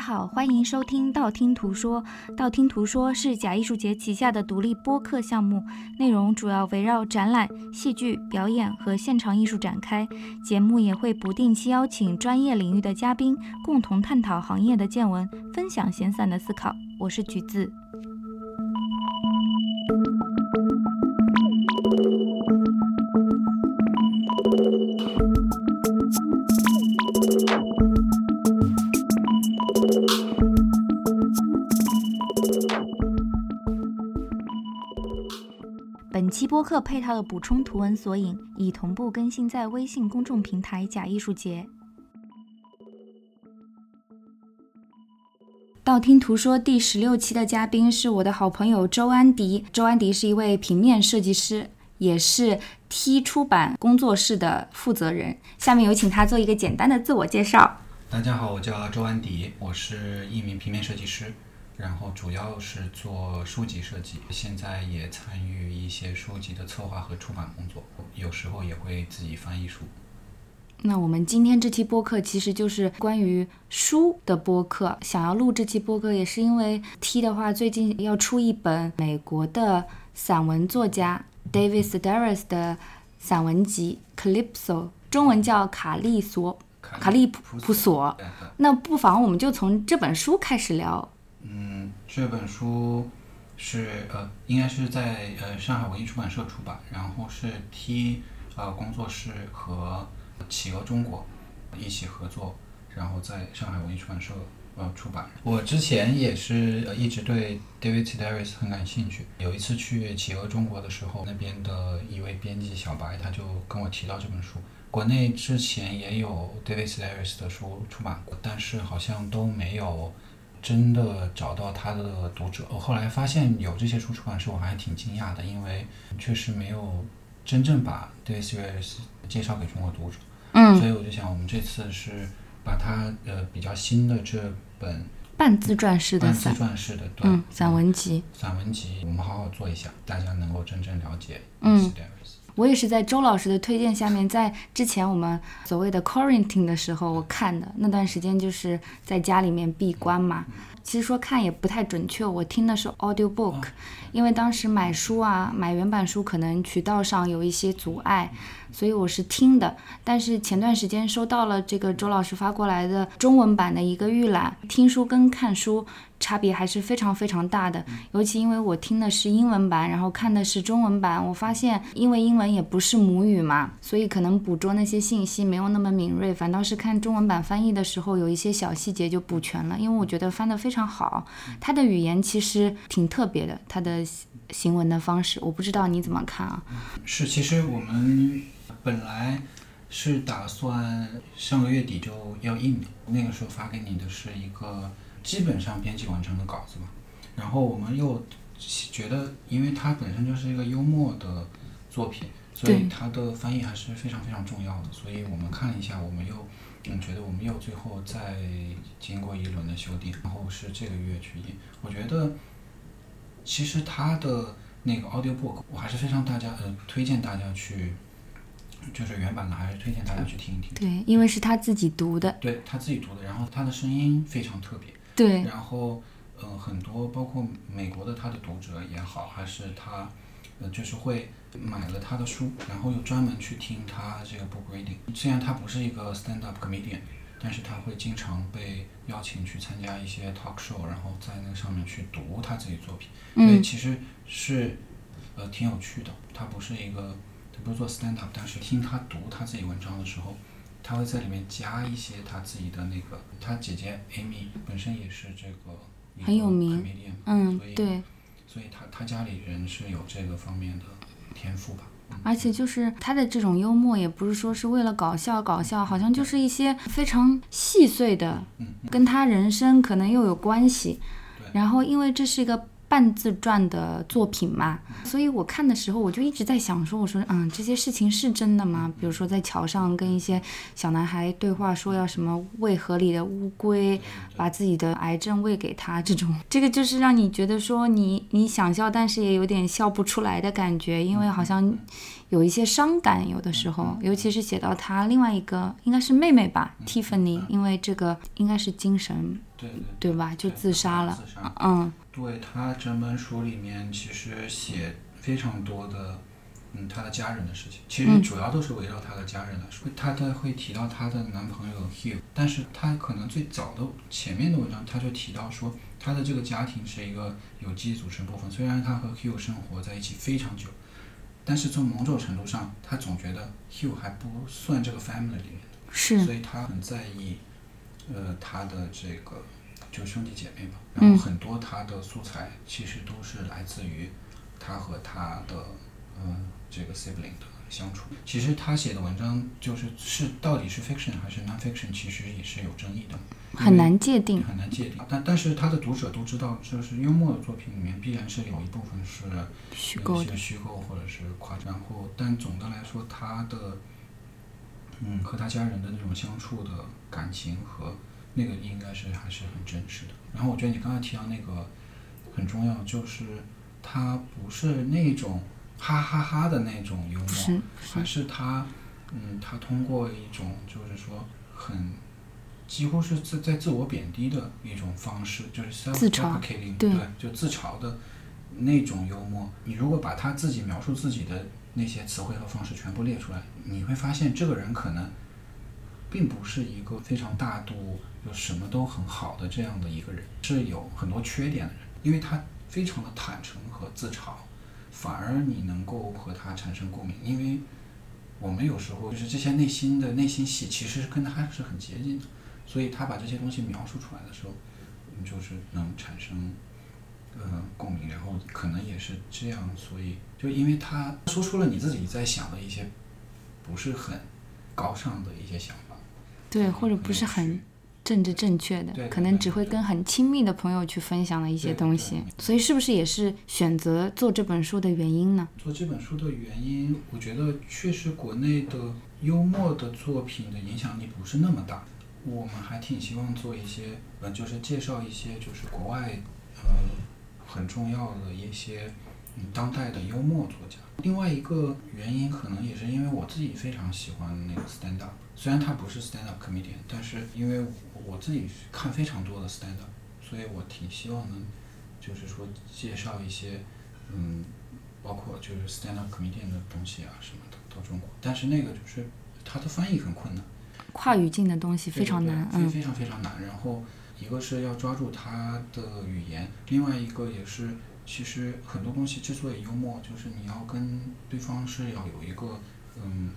好，欢迎收听道听途说。道听途说是假艺术节旗下的独立播客项目，内容主要围绕展览、戏剧表演和现场艺术展开。节目也会不定期邀请专业领域的嘉宾，共同探讨行业的见闻，分享闲散的思考。我是橘子。客配套的补充图文索引已同步更新在微信公众平台“假艺术节”。道听途说第十六期的嘉宾是我的好朋友周安迪。周安迪是一位平面设计师，也是 T 出版工作室的负责人。下面有请他做一个简单的自我介绍。大家好，我叫周安迪，我是一名平面设计师。然后主要是做书籍设计，现在也参与一些书籍的策划和出版工作，有时候也会自己翻译书。那我们今天这期播客其实就是关于书的播客。想要录这期播客，也是因为 T 的话最近要出一本美国的散文作家 David Sedaris 的散文集《Calypso》，中文叫《卡利索》，卡利普索。那不妨我们就从这本书开始聊。这本书是呃，应该是在呃上海文艺出版社出版，然后是 T 呃工作室和企鹅中国一起合作，然后在上海文艺出版社呃出版。我之前也是呃一直对 David Sedaris 很感兴趣，有一次去企鹅中国的时候，那边的一位编辑小白他就跟我提到这本书。国内之前也有 David Sedaris 的书出版过，但是好像都没有。真的找到他的读者，我后来发现有这些书出版社，我还挺惊讶的，因为确实没有真正把 Sedaris 介绍给中国读者。嗯，所以我就想，我们这次是把他呃比较新的这本半自传式的半自传式的对。散文集，散文集，我们好好做一下，大家能够真正了解 Sedaris。我也是在周老师的推荐下面，在之前我们所谓的 quarantine 的时候我看的那段时间，就是在家里面闭关嘛。其实说看也不太准确，我听的是 audio book，因为当时买书啊，买原版书可能渠道上有一些阻碍，所以我是听的。但是前段时间收到了这个周老师发过来的中文版的一个预览，听书跟看书。差别还是非常非常大的，尤其因为我听的是英文版，然后看的是中文版，我发现因为英文也不是母语嘛，所以可能捕捉那些信息没有那么敏锐，反倒是看中文版翻译的时候，有一些小细节就补全了。因为我觉得翻得非常好，他的语言其实挺特别的，他的行文的方式，我不知道你怎么看啊？是，其实我们本来是打算上个月底就要印的，那个时候发给你的是一个。基本上编辑完成的稿子嘛，然后我们又觉得，因为它本身就是一个幽默的作品，所以它的翻译还是非常非常重要的。所以我们看了一下，我们又嗯觉得我们又最后再经过一轮的修订，然后是这个月去印。我觉得其实它的那个 audio book，我还是非常大家呃推荐大家去，就是原版的还是推荐大家去听一听。对，因为是他自己读的。对他自己读的，然后他的声音非常特别。对，然后，嗯，很多包括美国的他的读者也好，还是他，呃，就是会买了他的书，然后又专门去听他这个 book reading。虽然他不是一个 stand up comedian，但是他会经常被邀请去参加一些 talk show，然后在那上面去读他自己作品。所以其实是，呃，挺有趣的。他不是一个，他不是做 stand up，但是听他读他自己文章的时候。他会在里面加一些他自己的那个，他姐姐 Amy 本身也是这个很有名，嗯，对，所以他他家里人是有这个方面的天赋吧。而且就是他的这种幽默，也不是说是为了搞笑搞笑，好像就是一些非常细碎的，跟他人生可能又有关系。然后因为这是一个半自传的作品嘛，所以我看的时候我就一直在想说，我说嗯，这些事情是真的吗？比如说在桥上跟一些小男孩对话，说要什么喂河里的乌龟，把自己的癌症喂给他，这种这个就是让你觉得说你你想笑，但是也有点笑不出来的感觉，因为好像有一些伤感，有的时候，尤其是写到他另外一个应该是妹妹吧，Tiffany，因为这个应该是精神对对对吧，就自杀了杀，嗯。对他整本书里面其实写非常多的，嗯，他的家人的事情，其实主要都是围绕他的家人来说。他的会提到她的男朋友 Hugh，但是他可能最早的前面的文章他就提到说，他的这个家庭是一个有机组成部分。虽然他和 Hugh 生活在一起非常久，但是从某种程度上，他总觉得 Hugh 还不算这个 family 里面的，是所以他很在意，呃，他的这个。就兄弟姐妹吧，然后很多他的素材其实都是来自于他和他的嗯这个 sibling 的相处。其实他写的文章就是是到底是 fiction 还是 non-fiction，其实也是有争议的，很难界定，很难界定。但但是他的读者都知道，就是幽默的作品里面必然是有一部分是虚构的，虚构或者是夸张。然后，但总的来说，他的嗯和他家人的那种相处的感情和。那个应该是还是很真实的。然后我觉得你刚才提到那个很重要，就是他不是那种哈哈哈的那种幽默，还是他嗯，他通过一种就是说很几乎是在在自我贬低的一种方式，就是 self-deprecating，对，就自嘲的那种幽默。你如果把他自己描述自己的那些词汇和方式全部列出来，你会发现这个人可能并不是一个非常大度。就什么都很好的这样的一个人，是有很多缺点的人，因为他非常的坦诚和自嘲，反而你能够和他产生共鸣，因为我们有时候就是这些内心的内心戏，其实跟他是很接近的，所以他把这些东西描述出来的时候，就是能产生呃共鸣，然后可能也是这样，所以就因为他说出了你自己在想的一些不是很高尚的一些想法，对，或者不是很。政治正确的，可能只会跟很亲密的朋友去分享的一些东西，所以是不是也是选择做这本书的原因呢？做这本书的原因，我觉得确实国内的幽默的作品的影响力不是那么大，我们还挺希望做一些，呃，就是介绍一些就是国外，呃，很重要的一些。当代的幽默作家，另外一个原因可能也是因为我自己非常喜欢那个 stand up，虽然他不是 stand up comedian，但是因为我自己看非常多的 stand up，所以我挺希望能，就是说介绍一些，嗯，包括就是 stand up comedian 的东西啊什么的到中国，但是那个就是它的翻译很困难，跨语境的东西非常难，非非常非常难。然后一个是要抓住它的语言，另外一个也是。其实很多东西之所以幽默，就是你要跟对方是要有一个嗯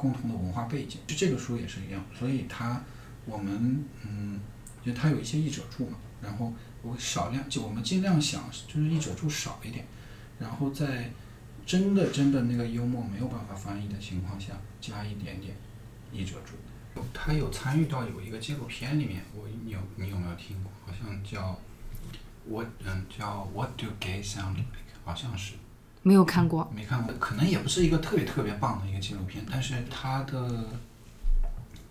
共同的文化背景。就这个书也是一样，所以它我们嗯就它有一些译者注嘛，然后我少量就我们尽量想就是译者注少一点，然后在真的真的那个幽默没有办法翻译的情况下加一点点译者注。他有参与到有一个纪录片里面，我有你有没有听过？好像叫。What 嗯叫 What do gay sound like？好像是，没有看过，没看过，可能也不是一个特别特别棒的一个纪录片，但是他的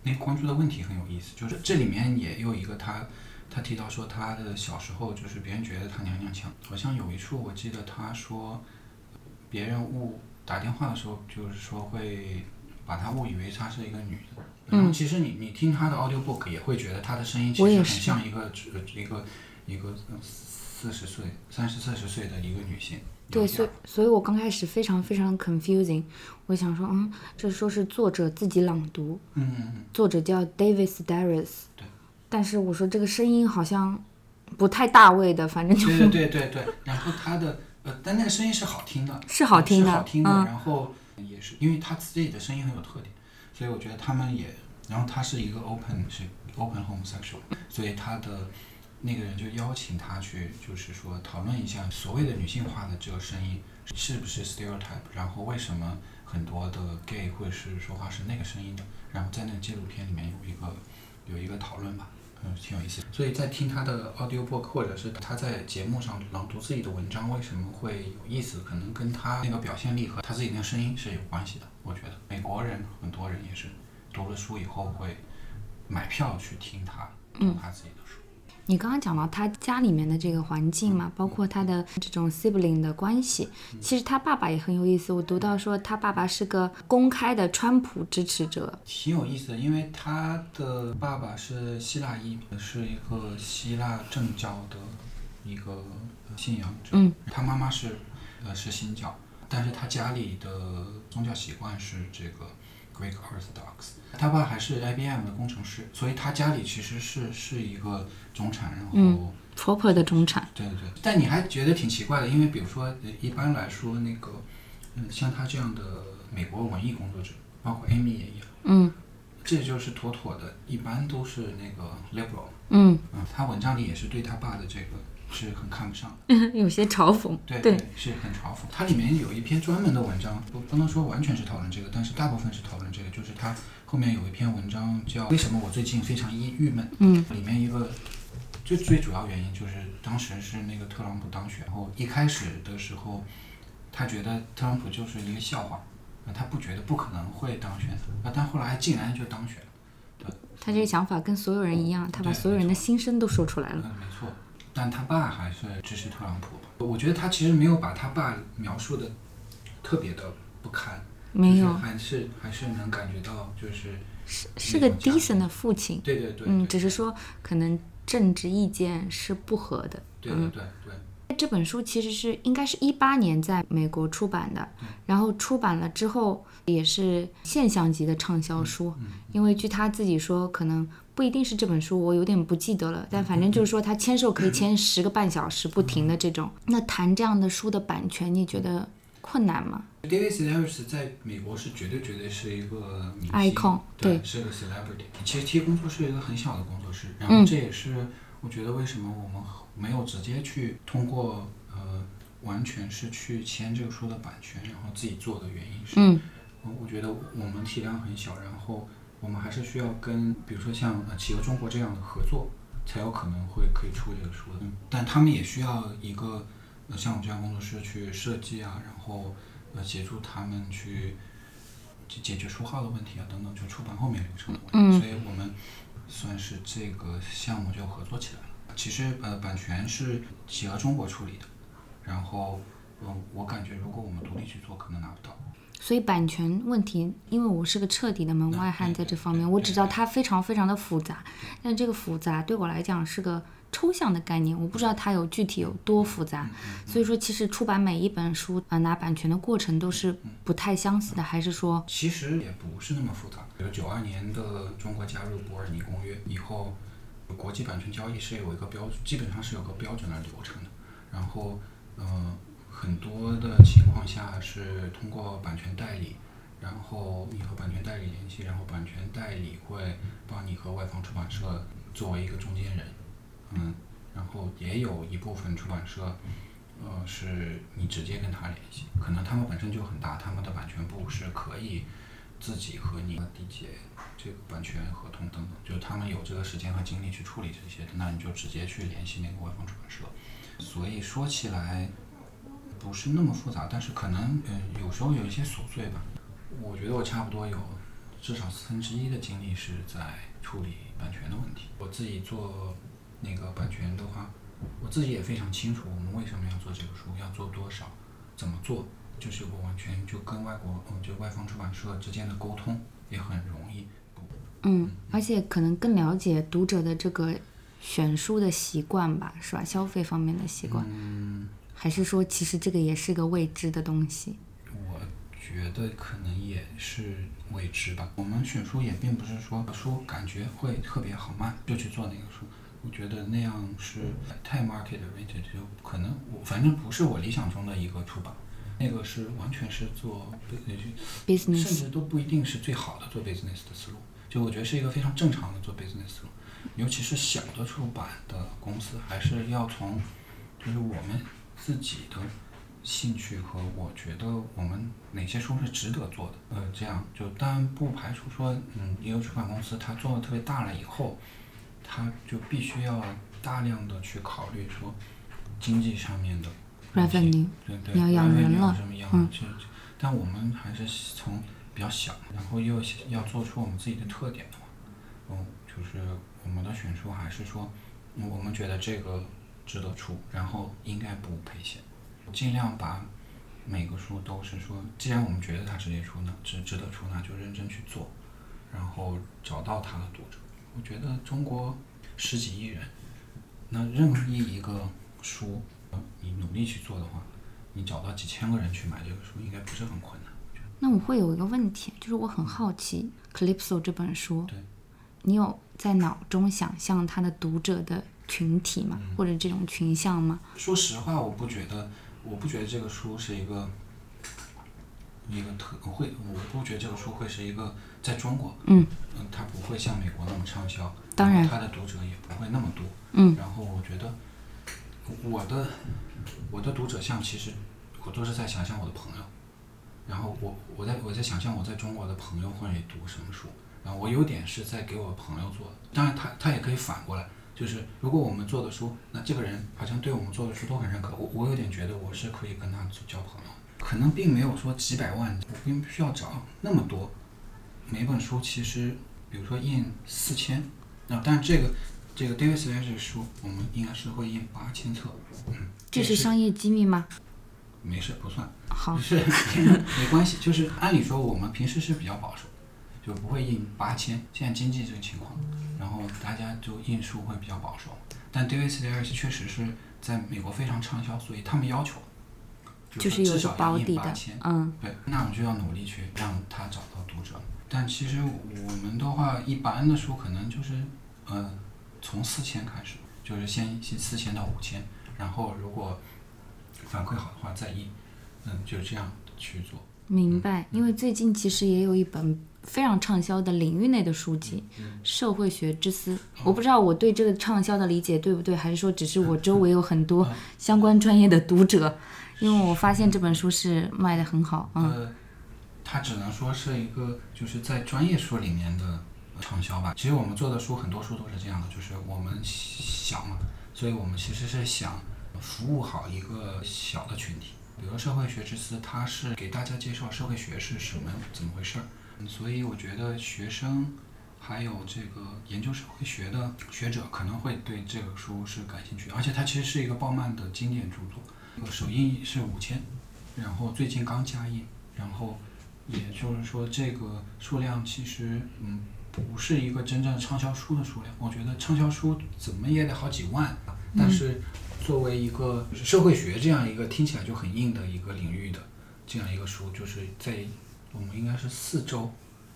那关注的问题很有意思，就是这里面也有一个他，他提到说他的小时候就是别人觉得他娘娘腔，好像有一处我记得他说，别人误打电话的时候就是说会把他误以为他是一个女的，然后其实你你听他的 audio book 也会觉得他的声音其实很像一个一个一个。四十岁、三十、四十岁的一个女性。对，所以，所以我刚开始非常非常 confusing。我想说，嗯，这说是作者自己朗读。嗯。作者叫 Davis Darius。对。但是我说这个声音好像不太大位的，反正就。对对 对对。然后他的呃，但那个声音是好听的。是好听的。是好听的。然后也是，因为他自己的声音很有特点，所以我觉得他们也，然后他是一个 open 是 open homosexual，所以他的。那个人就邀请他去，就是说讨论一下所谓的女性化的这个声音是不是 stereotype，然后为什么很多的 gay 会是说话是那个声音的，然后在那个纪录片里面有一个有一个讨论吧，嗯，挺有意思的。所以在听他的 audiobook，或者是他在节目上朗读自己的文章，为什么会有意思？可能跟他那个表现力和他自己那个声音是有关系的。我觉得美国人很多人也是读了书以后会买票去听他读他自己。你刚刚讲到他家里面的这个环境嘛，包括他的这种 sibling 的关系，其实他爸爸也很有意思。我读到说他爸爸是个公开的川普支持者，挺有意思的，因为他的爸爸是希腊裔，是一个希腊正教的一个信仰者，嗯，他妈妈是呃是新教，但是他家里的宗教习惯是这个 Greek Orthodox。他爸还是 IBM 的工程师，所以他家里其实是是一个中产，然后、嗯 proper 的中产。对对对，但你还觉得挺奇怪的，因为比如说呃一般来说那个，嗯，像他这样的美国文艺工作者，包括 Amy 也一样，嗯这就是妥妥的，一般都是那个 liberal，嗯，嗯，他文章里也是对他爸的这个是很看不上的。有些嘲讽。对对是很嘲讽。它里面有一篇专门的文章，不不能说完全是讨论这个，但是大部分是讨论这个。就是它后面有一篇文章叫《为什么我最近非常郁郁闷》，嗯，里面一个最最主要原因就是当时是那个特朗普当选后，一开始的时候，他觉得特朗普就是一个笑话，啊，他不觉得不可能会当选，啊，但后来竟然就当选了。对，他这个想法跟所有人一样，他把所有人的心声都说出来了。嗯，没错，但他爸还是支持特朗普吧。我觉得他其实没有把他爸描述的特别的不堪，没有就是，还是还是能感觉到，就是是是个 decent 的父亲。对对对，嗯，对只是说可能政治意见是不合的。对对对对，这本书其实是应该是一八年在美国出版的，然后出版了之后也是现象级的畅销书。因为据他自己说，可能不一定是这本书，我有点不记得了，但反正就是说他签售可以签十个半小时不停的这种。那谈这样的书的版权，你觉得困难吗？David Sedaris 在美国是绝对绝对是一个 Icon，对，对是个 celebrity。其实 T 工作室是一个很小的工作室，然嗯后这也是我觉得为什么我们没有直接去通过呃完全是去签这个书的版权，然后自己做的原因是，嗯我我觉得我们体量很小，然后我们还是需要跟比如说像呃企鹅中国这样的合作，才有可能会可以出这个书的。嗯，但他们也需要一个呃像我们这样工作室去设计啊，然后呃协助他们去解解决书号的问题啊等等，就出版后面流程的问题。所以我们算是这个项目就合作起来了。其实呃版权是企鹅中国处理的，然后嗯、呃我感觉如果我们独立去做，可能拿不到。所以版权问题，因为我是个彻底的门外汉，在这方面，我只知道它非常非常的复杂，但这个复杂对我来讲是个抽象的概念，我不知道它有具体有多复杂。所以说，其实出版每一本书啊、拿版权的过程都是不太相似的，还是说，其实也不是那么复杂。比如九二年的中国加入伯尔尼公约以后，国际版权交易是有一个标，基本上是有个标准的流程的。然后，呃，很多的情况下是通过版权代理，然后你和版权代理联系，然后版权代理会帮你和外方出版社作为一个中间人，嗯，然后也有一部分出版社。呃，是你直接跟他联系，可能他们本身就很大，他们的版权部是可以自己和你缔结这个版权合同等等，就是他们有这个时间和精力去处理这些，那你就直接去联系那个外方出版社。所以说起来不是那么复杂，但是可能呃有时候有一些琐碎吧。我觉得我差不多有至少四分之一的精力是在处理版权的问题。我自己做那个版权的话，我自己也非常清楚我们为什么要做这个书，要做多少，怎么做，就是我完全就跟外国嗯就外方出版社之间的沟通也很容易。嗯，而且可能更了解读者的这个选书的习惯吧，是吧？消费方面的习惯，还是说其实这个也是个未知的东西？我觉得可能也是未知吧。我们选书也并不是说书感觉会特别好卖就去做那个书，我觉得那样是太 market oriented，就可能我反正不是我理想中的一个出版。那个是完全是做，business 甚至都不一定是最好的做 business 的思路。就我觉得是一个非常正常的做 business 思路，尤其是小的出版的公司，还是要从就是我们自己的兴趣和我觉得我们哪些书是值得做的，呃，这样就当然不排除说，嗯，也有出版公司它做的特别大了以后，它就必须要大量的去考虑说经济上面的 revenue，对对，你要养人了什么样嗯这这但我们还是从比较小，然后又要做出我们自己的特点的话，嗯，就是我们的选书还是说，嗯我们觉得这个值得出，然后应该不赔钱，尽量把每个书都是说，既然我们觉得它值得出呢，值值得出，那就认真去做，然后找到它的读者。我觉得中国十几亿人，那任意一个书，呃你努力去做的话，你找到几千个人去买这个书，应该不是很困难。那我会有一个问题，就是我很好奇《Calypso》这本书对，你有在脑中想象它的读者的群体嘛？嗯。或者这种群像嘛？说实话，我不觉得，我不觉得这个书是一个一个特会，我不觉得这个书会是一个在中国，嗯。嗯，它不会像美国那么畅销，当然。后它的读者也不会那么多，嗯。然后我觉得我的我的读者像其实我都是在想象我的朋友，然后我我在我在想象我在中国的朋友会读什么书，然后我有点是在给我朋友做的，当然他他也可以反过来，就是如果我们做的书，那这个人好像对我们做的书都很认可，我我有点觉得我是可以跟他交朋友，可能并没有说几百万，我并不需要找那么多，每本书其实比如说印四千，那但这个这个 David s l a s 的书，我们应该是会印八千册，嗯，这是商业机密吗？没事不算。好不，是没关系，就是按理说我们平时是比较保守，就不会印八千。现在经济这个情况，然后大家就印书会比较保守。但 David s l a r 确实是在美国非常畅销，所以他们要求就是至少要印八千。，嗯对，那我们就要努力去让他找到读者。但其实我们的话，一般的书可能就是，呃，从四千开始，就是先先四千到五千，然后如果反馈好的话再印，嗯，就这样去做。明白。因为最近其实也有一本非常畅销的领域内的书籍《社会学之思》，我不知道我对这个畅销的理解对不对，还是说只是我周围有很多相关专业的读者，因为我发现这本书是卖的很好，嗯。呃，它只能说是一个就是在专业书里面的呃畅销吧。其实我们做的书很多书都是这样的，就是我们想嘛，所以我们其实是想服务好一个小的群体。比如社会学之思，它是给大家介绍社会学是什么怎么回事儿，嗯所以我觉得学生还有这个研究社会学的学者可能会对这个书是感兴趣的，而且它其实是一个鲍曼的经典著作，这个首印是五千，然后最近刚加印，然后也就是说这个数量其实嗯不是一个真正畅销书的数量，我觉得畅销书怎么也得好几万，但是作为一个社会学这样一个听起来就很硬的一个领域的这样一个书，就是在我们应该是四周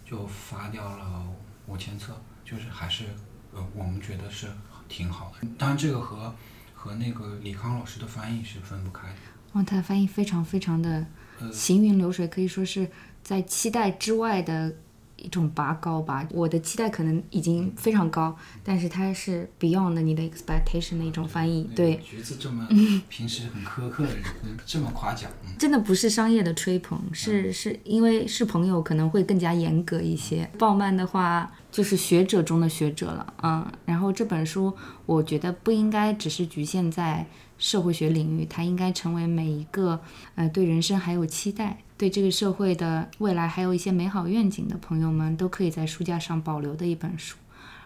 就发掉了五千册，就是还是呃我们觉得是挺好的。当然这个和和那个李康老师的翻译是分不开的。哇，他的翻译非常非常的呃行云流水，可以说是在期待之外的一种拔高吧。我的期待可能已经非常高，但是它是 beyond 你的 expectation 的一种翻译。对，橘子这么 平时很苛刻的人，这么夸奖，嗯，真的不是商业的吹捧，是是因为是朋友可能会更加严格一些。鲍曼的话就是学者中的学者了，嗯。然后这本书我觉得不应该只是局限在社会学领域，它应该成为每一个呃对人生还有期待、对这个社会的未来还有一些美好愿景的朋友们都可以在书架上保留的一本书。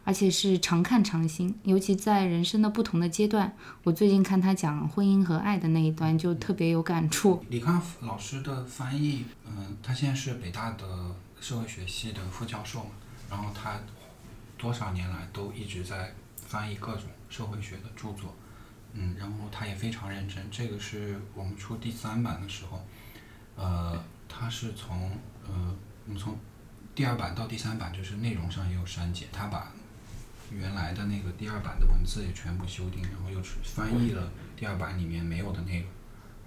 而且是常看常新，尤其在人生的不同的阶段。我最近看他讲婚姻和爱的那一段，就特别有感触。李康老师的翻译，嗯、他现在是北大的社会学系的副教授嘛，然后他多少年来都一直在翻译各种社会学的著作，嗯，然后他也非常认真。这个是我们出第三版的时候，呃，他是从呃，我们从第二版到第三版，就是内容上也有删减，他把原来的那个第二版的文字也全部修订，然后又翻译了。第二版里面没有的内容。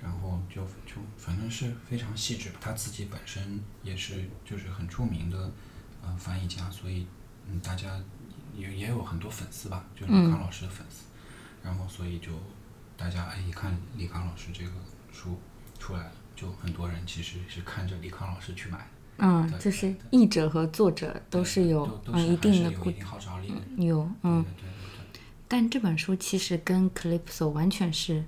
然后就就反正是非常细致，他自己本身也是就是很著名的呃翻译家，所以嗯大家也也有很多粉丝吧，就是李康老师的粉丝，然后所以就大家哎一看李康老师这个书出来了，就很多人其实是看着李康老师去买的，嗯，就是译者和作者都是有嗯一定的固定号召力的。有嗯，对对对对。但这本书其实跟 Calypso 完全是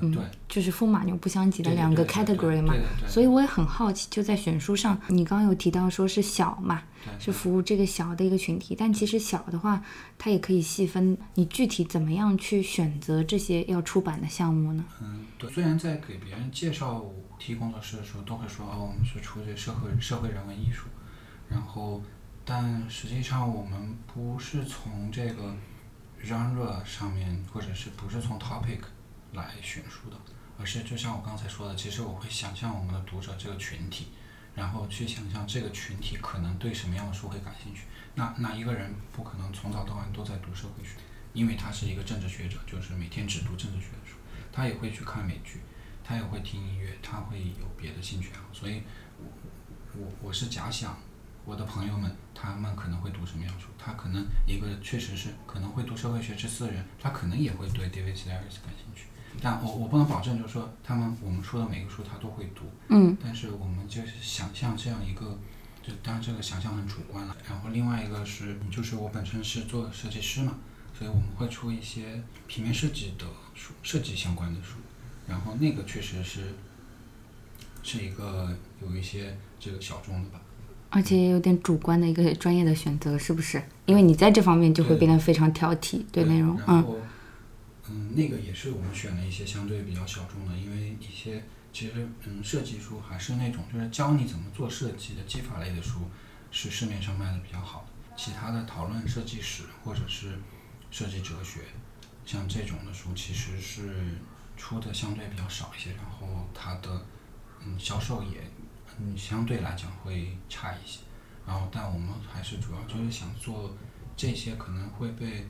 对，就是风马牛不相及的两个 category 嘛所以我也很好奇，就在选书上，你刚刚有提到说是小嘛，是服务这个小的一个群体，但其实小的话，它也可以细分，你具体怎么样去选择这些要出版的项目呢？嗯，对。虽然在给别人介绍提工作室的时候，都会说哦，我们是出这社会社会人文艺术，然后，但实际上我们不是从这个 genre 上面，或者是不是从 topic 来选书的，而是就像我刚才说的，其实我会想象我们的读者这个群体，然后去想象这个群体可能对什么样的书会感兴趣。那那一个人不可能从早到晚都在读社会学，因为他是一个政治学者，就是每天只读政治学的书，他也会去看美剧，他也会听音乐，他会有别的兴趣爱好。所以我，我我是假想我的朋友们，他们可能会读什么样的书？他可能一个确实是可能会读社会学之四人，他可能也会对 David Sedaris 感兴趣。但我我不能保证，就是说他们我们说的每个书他都会读，嗯但是我们就是想象这样一个，就当然这个想象很主观了。然后另外一个是，就是我本身是做设计师嘛，所以我们会出一些平面设计的书，设计相关的书。然后那个确实是是一个有一些这个小众的吧。而且也有点主观的一个专业的选择，是不是？因为你在这方面就会变得非常挑剔，对内容，嗯嗯，那个也是我们选了一些相对比较小众的，因为一些其实嗯设计书还是那种就是教你怎么做设计的技法类的书，是市面上卖的比较好的。其他的讨论设计史或者是设计哲学，像这种的书其实是出的相对比较少一些，然后它的嗯销售也嗯相对来讲会差一些。然后，但我们还是主要就是想做这些可能会被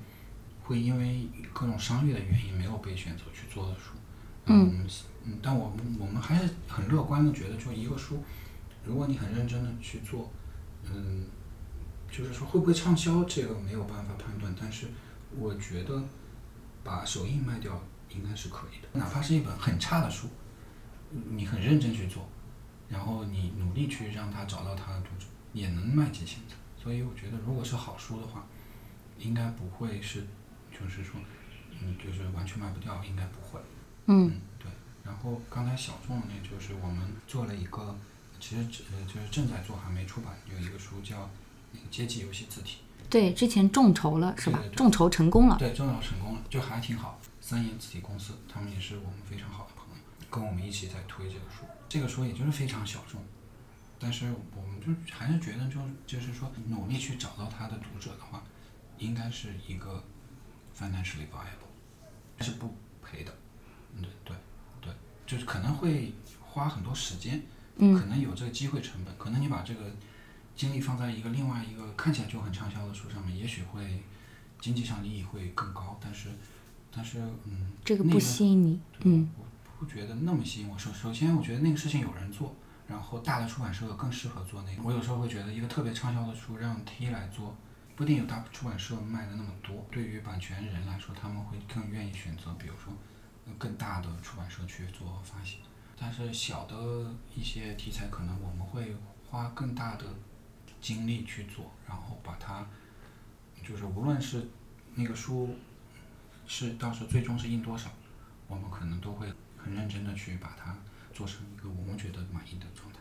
会因为各种商业的原因没有被选择去做的书。然后我们嗯，但我们我们还是很乐观的觉得，就一个书，如果你很认真的去做，嗯，就是说会不会畅销，这个没有办法判断，但是我觉得把首印卖掉应该是可以的，哪怕是一本很差的书，你很认真去做，然后你努力去让它找到它的读者，也能卖几千册。所以我觉得，如果是好书的话，应该不会是，就是说，嗯，就是完全卖不掉，应该不会。嗯嗯，对。然后刚才小众的那就是我们做了一个，其实呃就是正在做还没出版，有一个书叫那个阶级游戏字体，对，之前众筹了是吧众筹成功了，对，众筹成功了，就还挺好。三言字体公司，他们也是我们非常好的朋友，跟我们一起在推这个书。这个书也就是非常小众，但是我们就还是觉得就就是说努力去找到他的读者的话，应该是一个 financially viable，是不赔的。嗯，对对对，就是可能会花很多时间，嗯可能有这个机会成本，可能你把这个精力放在一个另外一个看起来就很畅销的书上面，也许会经济上利益会更高，但是但是嗯，这个不吸引你，嗯我不觉得那么吸引我。首首先，我觉得那个事情有人做，然后大的出版社更适合做那个。我有时候会觉得，一个特别畅销的书让 T 来做，不一定有大出版社卖的那么多。对于版权人来说，他们会更愿意选择，比如说呃更大的出版社去做发行。但是小的一些题材，可能我们会花更大的精力去做，然后把它，就是无论是那个书是到时候最终是印多少，我们可能都会很认真的去把它做成一个我们觉得满意的状态。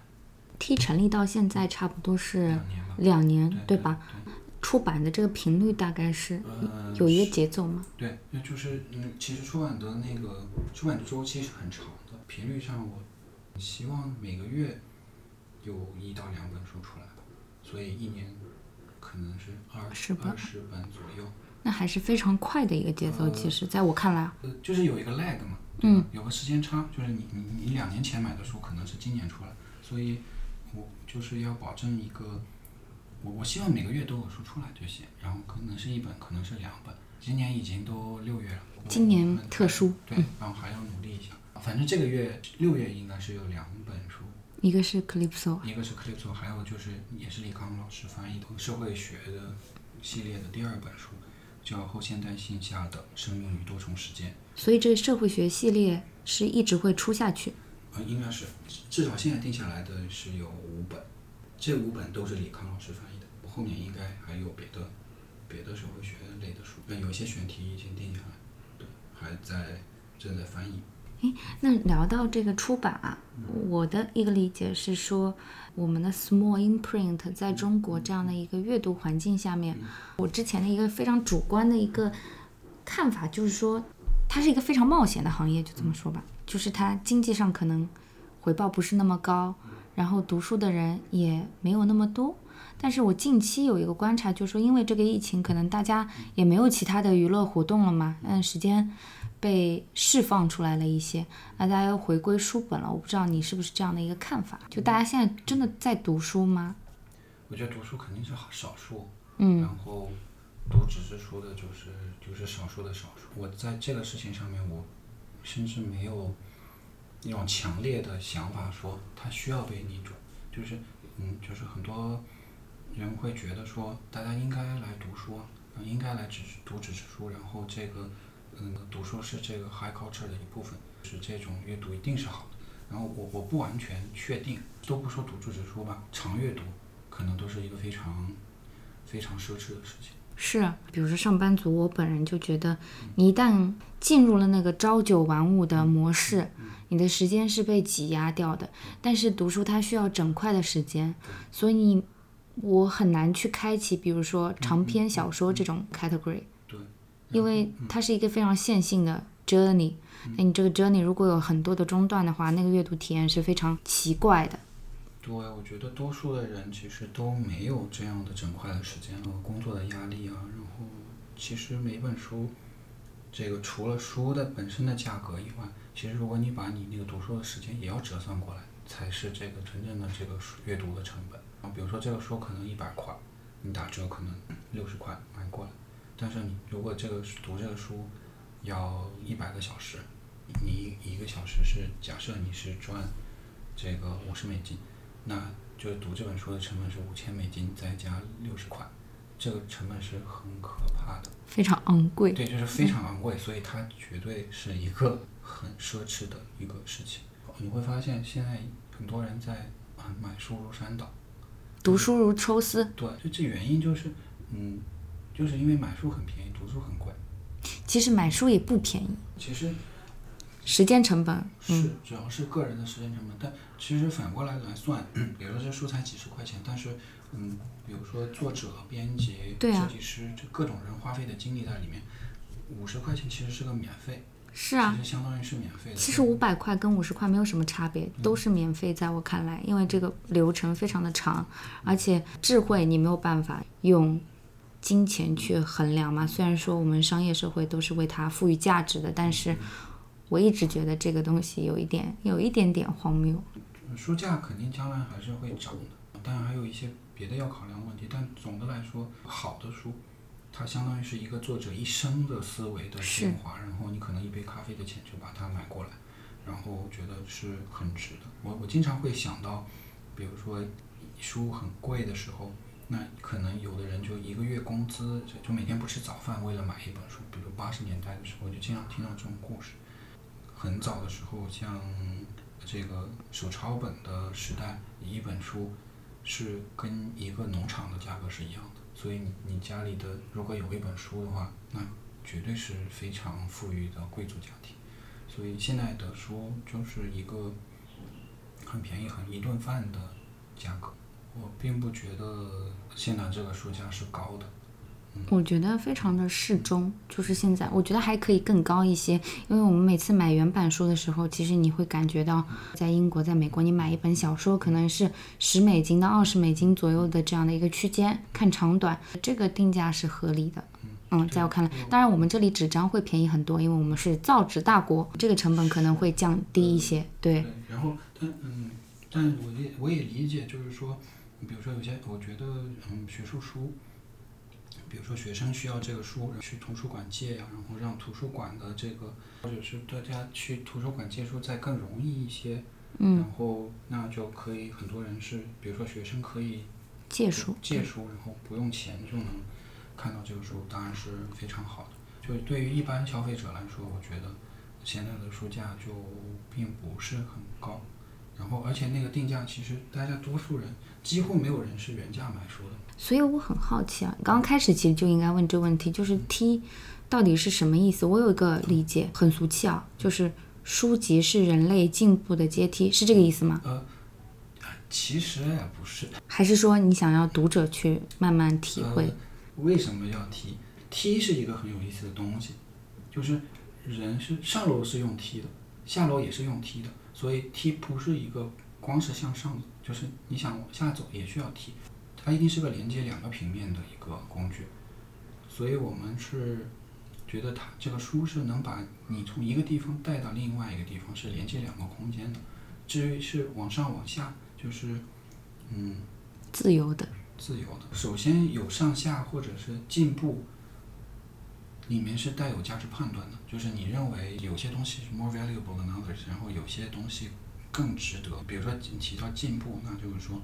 ，T 成立到现在差不多是两年了，两年，对吧？？对出版的这个频率大概是呃有一个节奏吗？对，那就是嗯，其实出版的那个出版的周期是很长的，频率上我希望每个月有一到两本书出来吧，所以一年可能是二十本二十本左右。那还是非常快的一个节奏，其实在我看来，啊呃，就是有一个 lag 嘛，嗯？有个时间差，就是你你你两年前买的书可能是今年出来，所以我就是要保证一个，我我希望每个月都有书出来就行，然后可能是一本，可能是两本。今年已经都六月了，今年特殊对，然后还要努力一下。反正这个月六月应该是有两本书，一个是 Calypso，一个是 Calypso，还有就是也是李康老师翻译的社会学的系列的第二本书，叫《后现代性下的生命与多重实践》。所以这社会学系列是一直会出下去。呃，应该是至少现在定下来的是有五本，这五本都是李康老师翻译的，后面应该还有别的别的社会学类的书，那有些选题已经定下来，对，还在正在翻译。哎那聊到这个出版啊，我的一个理解是说，我们的 small imprint 在中国这样的一个阅读环境下面，我之前的一个非常主观的一个看法就是说，它是一个非常冒险的行业，就这么说吧，就是它经济上可能回报不是那么高，然后读书的人也没有那么多。但是我近期有一个观察，就是说，因为这个疫情，可能大家也没有其他的娱乐活动了嘛，嗯，时间被释放出来了一些，那大家又回归书本了。我不知道你是不是这样的一个看法？就大家现在真的在读书吗？我觉得读书肯定是好少数，嗯然后读纸质书的就是就是少数的少数。我在这个事情上面，我甚至没有那种强烈的想法说它需要被逆转，就是嗯，就是很多人会觉得说大家应该来读书啊，呃应该来纸读纸质书，然后这个嗯，读书是这个 high culture 的一部分，是这种阅读一定是好的。然后我我不完全确定，都不说读纸质书吧，长阅读可能都是一个非常非常奢侈的事情。是啊，比如说上班族，我本人就觉得，你一旦进入了那个朝九晚五的模式，你的时间是被挤压掉的。但是读书它需要整块的时间，所以你我很难去开启，比如说长篇小说这种 category，对，因为它是一个非常线性的 journey。那你这个 journey 如果有很多的中断的话，那个阅读体验是非常奇怪的。对，我觉得多数的人其实都没有这样的整块的时间和工作的压力啊。然后，其实每本书，这个除了书的本身的价格以外，其实如果你把你那个读书的时间也要折算过来，才是这个真正的这个书阅读的成本。啊，比如说这个书可能一百块，你打折可能六十块买过来，但是你如果这个读这个书要一百个小时，你一个小时是假设你是赚这个五十美金。那就是读这本书的成本是五千美金，再加六十块，这个成本是很可怕的。非常昂贵。对，就是非常昂贵，所以它绝对是一个很奢侈的一个事情。你会发现现在很多人在啊买书如山倒，读书如抽丝。对，就这原因就是，嗯，就是因为买书很便宜，读书很贵。其实买书也不便宜，其实时间成本。嗯是，主要是个人的时间成本，但其实反过来来算，比如说这书才几十块钱，但是，嗯，比如说作者、编辑、对啊设计师，这各种人花费的精力在里面，五十块钱其实是个免费，是啊其，实相当于是免费的。其实五百块跟五十块没有什么差别，都是免费，在我看来，因为这个流程非常的长，而且智慧你没有办法用金钱去衡量嘛。虽然说我们商业社会都是为它赋予价值的，但是我一直觉得这个东西有一点有一点点荒谬。书价肯定将来还是会涨的，当然还有一些别的要考量的问题，但总的来说，好的书，它相当于是一个作者一生的思维的是精华，然后你可能一杯咖啡的钱就把它买过来，然后我觉得是很值的。我我经常会想到，比如说书很贵的时候，那可能有的人就一个月工资就就每天不吃早饭，为了买一本书。比如八十年代的时候，我就经常听到这种故事。很早的时候，像这个手抄本的时代，一本书是跟一个农场的价格是一样的。所以你你家里的如果有一本书的话，那绝对是非常富裕的贵族家庭。所以现在的书就是一个很便宜、很一顿饭的价格。我并不觉得现在这个书价是高的。我觉得非常的适中，就是现在，我觉得还可以更高一些，因为我们每次买原版书的时候，其实你会感觉到，在英国、在美国，你买一本小说可能是十美金到二十美金左右的这样的一个区间，看长短，这个定价是合理的。嗯，在我看来，当然我们这里纸张会便宜很多，因为我们是造纸大国，这个成本可能会降低一些。对，对，然后但嗯，但我也我也理解，就是说，比如说有些我觉得嗯学术书，比如说学生需要这个书去图书馆借呀、然后让图书馆的这个或者是大家去图书馆借书再更容易一些，嗯，然后那就可以很多人是，比如说学生可以借书，借书，然后不用钱就能看到这个书，当然是非常好的。就对于一般消费者来说，我觉得现在的书价就并不是很高，然后而且那个定价其实大家多数人几乎没有人是原价买书的。所以我很好奇啊，刚开始其实就应该问这个问题，就是 T 到底是什么意思？我有一个理解，很俗气啊，就是书籍是人类进步的阶梯，是这个意思吗？呃，其实也不是。还是说你想要读者去慢慢体会？呃为什么要梯？梯是一个很有意思的东西，就是人是上楼是用梯的，下楼也是用梯的，所以梯不是一个光是向上的，就是你想往下走也需要梯，它一定是个连接两个平面的一个工具。所以我们是觉得它这个书是能把你从一个地方带到另外一个地方，是连接两个空间的。至于是往上往下，就是嗯。自由的。自由的，首先有上下或者是进步，里面是带有价值判断的，就是你认为有些东西是 more valuable than others，然后有些东西更值得。比如说提到进步，那就是说，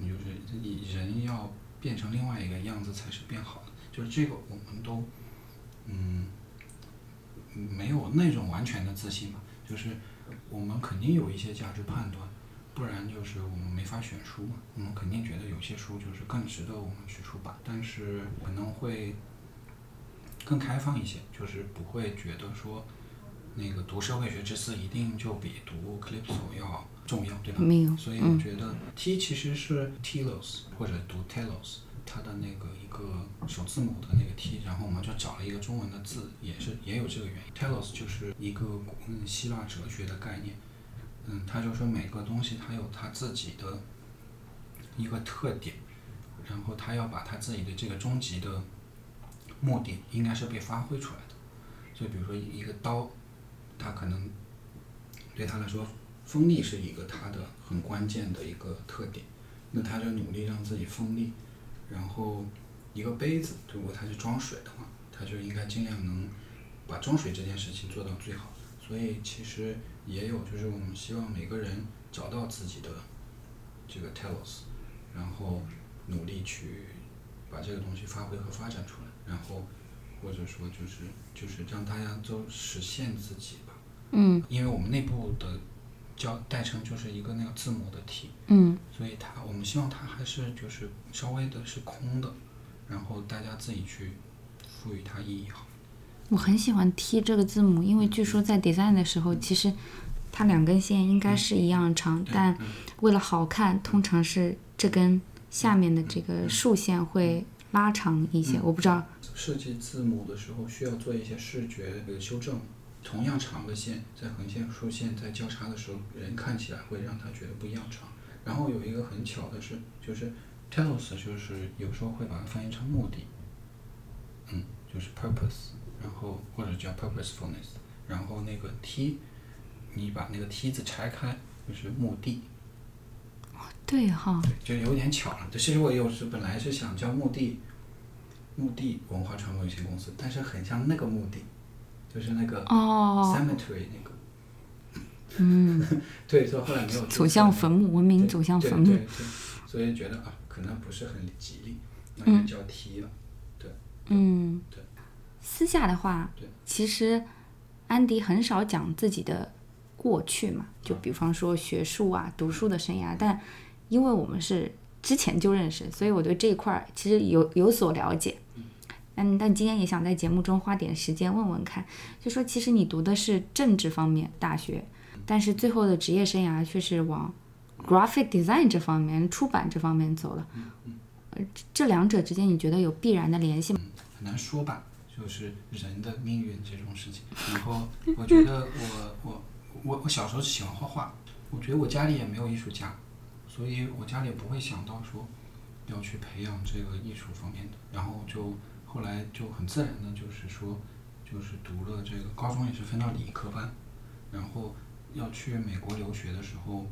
你就是你人要变成另外一个样子才是变好的，就是这个我们都嗯没有那种完全的自信吧，就是我们肯定有一些价值判断。不然就是我们没法选书嘛，我们肯定觉得有些书就是更值得我们去出版，但是可能会更开放一些，就是不会觉得说那个读社会学之四一定就比读 Clipso 要重要，对吧？没有。所以我觉得 T 其实是 Telos 或者读 Telos，它的那个一个首字母的那个 T，然后我们就找了一个中文的字，也是也有这个原因。Telos 就是一个嗯希腊哲学的概念。嗯，他就说每个东西它有它自己的一个特点，然后他要把他自己的这个终极的目的应该是被发挥出来的。就比如说一个刀，它可能对他来说锋利是一个它的很关键的一个特点，那他就努力让自己锋利。然后一个杯子，如果他是装水的话，他就应该尽量能把装水这件事情做到最好。所以其实。也有，就是我们希望每个人找到自己的这个 telos，然后努力去把这个东西发挥和发展出来，然后或者说就是就是让大家都实现自己吧。嗯。因为我们内部的叫代称就是一个那个字母的 T。嗯。所以它我们希望它还是就是稍微的是空的，然后大家自己去赋予它意义好。我很喜欢 T 这个字母，因为据说在 design 的时候，其实它两根线应该是一样长，但为了好看，通常是这根下面的这个竖线会拉长一些。我不知道设计字母的时候需要做一些视觉的修正，同样长的线在横线、竖线在交叉的时候，人看起来会让他觉得不一样长。然后有一个很巧的是，就是 telos 就是有时候会把它翻译成目的，嗯，就是 purpose。然后或者叫 purposefulness，然后那个 t，，你把那个梯子拆开就是墓地。对哈。对，就有点巧了。其实我有时本来是想叫墓地，墓地文化传播有限公司，但是很像那个墓地，就是那个 cemetery 那个。嗯。对，所以后来没有。走向坟墓，文明走向坟墓。对对对。所以觉得啊，可能不是很吉利，那就叫踢了。对。嗯。对。私下的话，其实安迪很少讲自己的过去嘛，就比方说学术啊、读书的生涯。但因为我们是之前就认识，所以我对这一块其实有有所了解。嗯，但今天也想在节目中花点时间问问看，就说其实你读的是政治方面大学，但是最后的职业生涯却是往 graphic design 这方面、出版这方面走了。呃，这两者之间你觉得有必然的联系吗？很难说吧。就是人的命运这种事情，然后我觉得我我我我小时候喜欢画画，我觉得我家里也没有艺术家，所以我家里不会想到说要去培养这个艺术方面的，然后就后来就很自然的就是说就是读了这个高中也是分到理科班，然后要去美国留学的时候，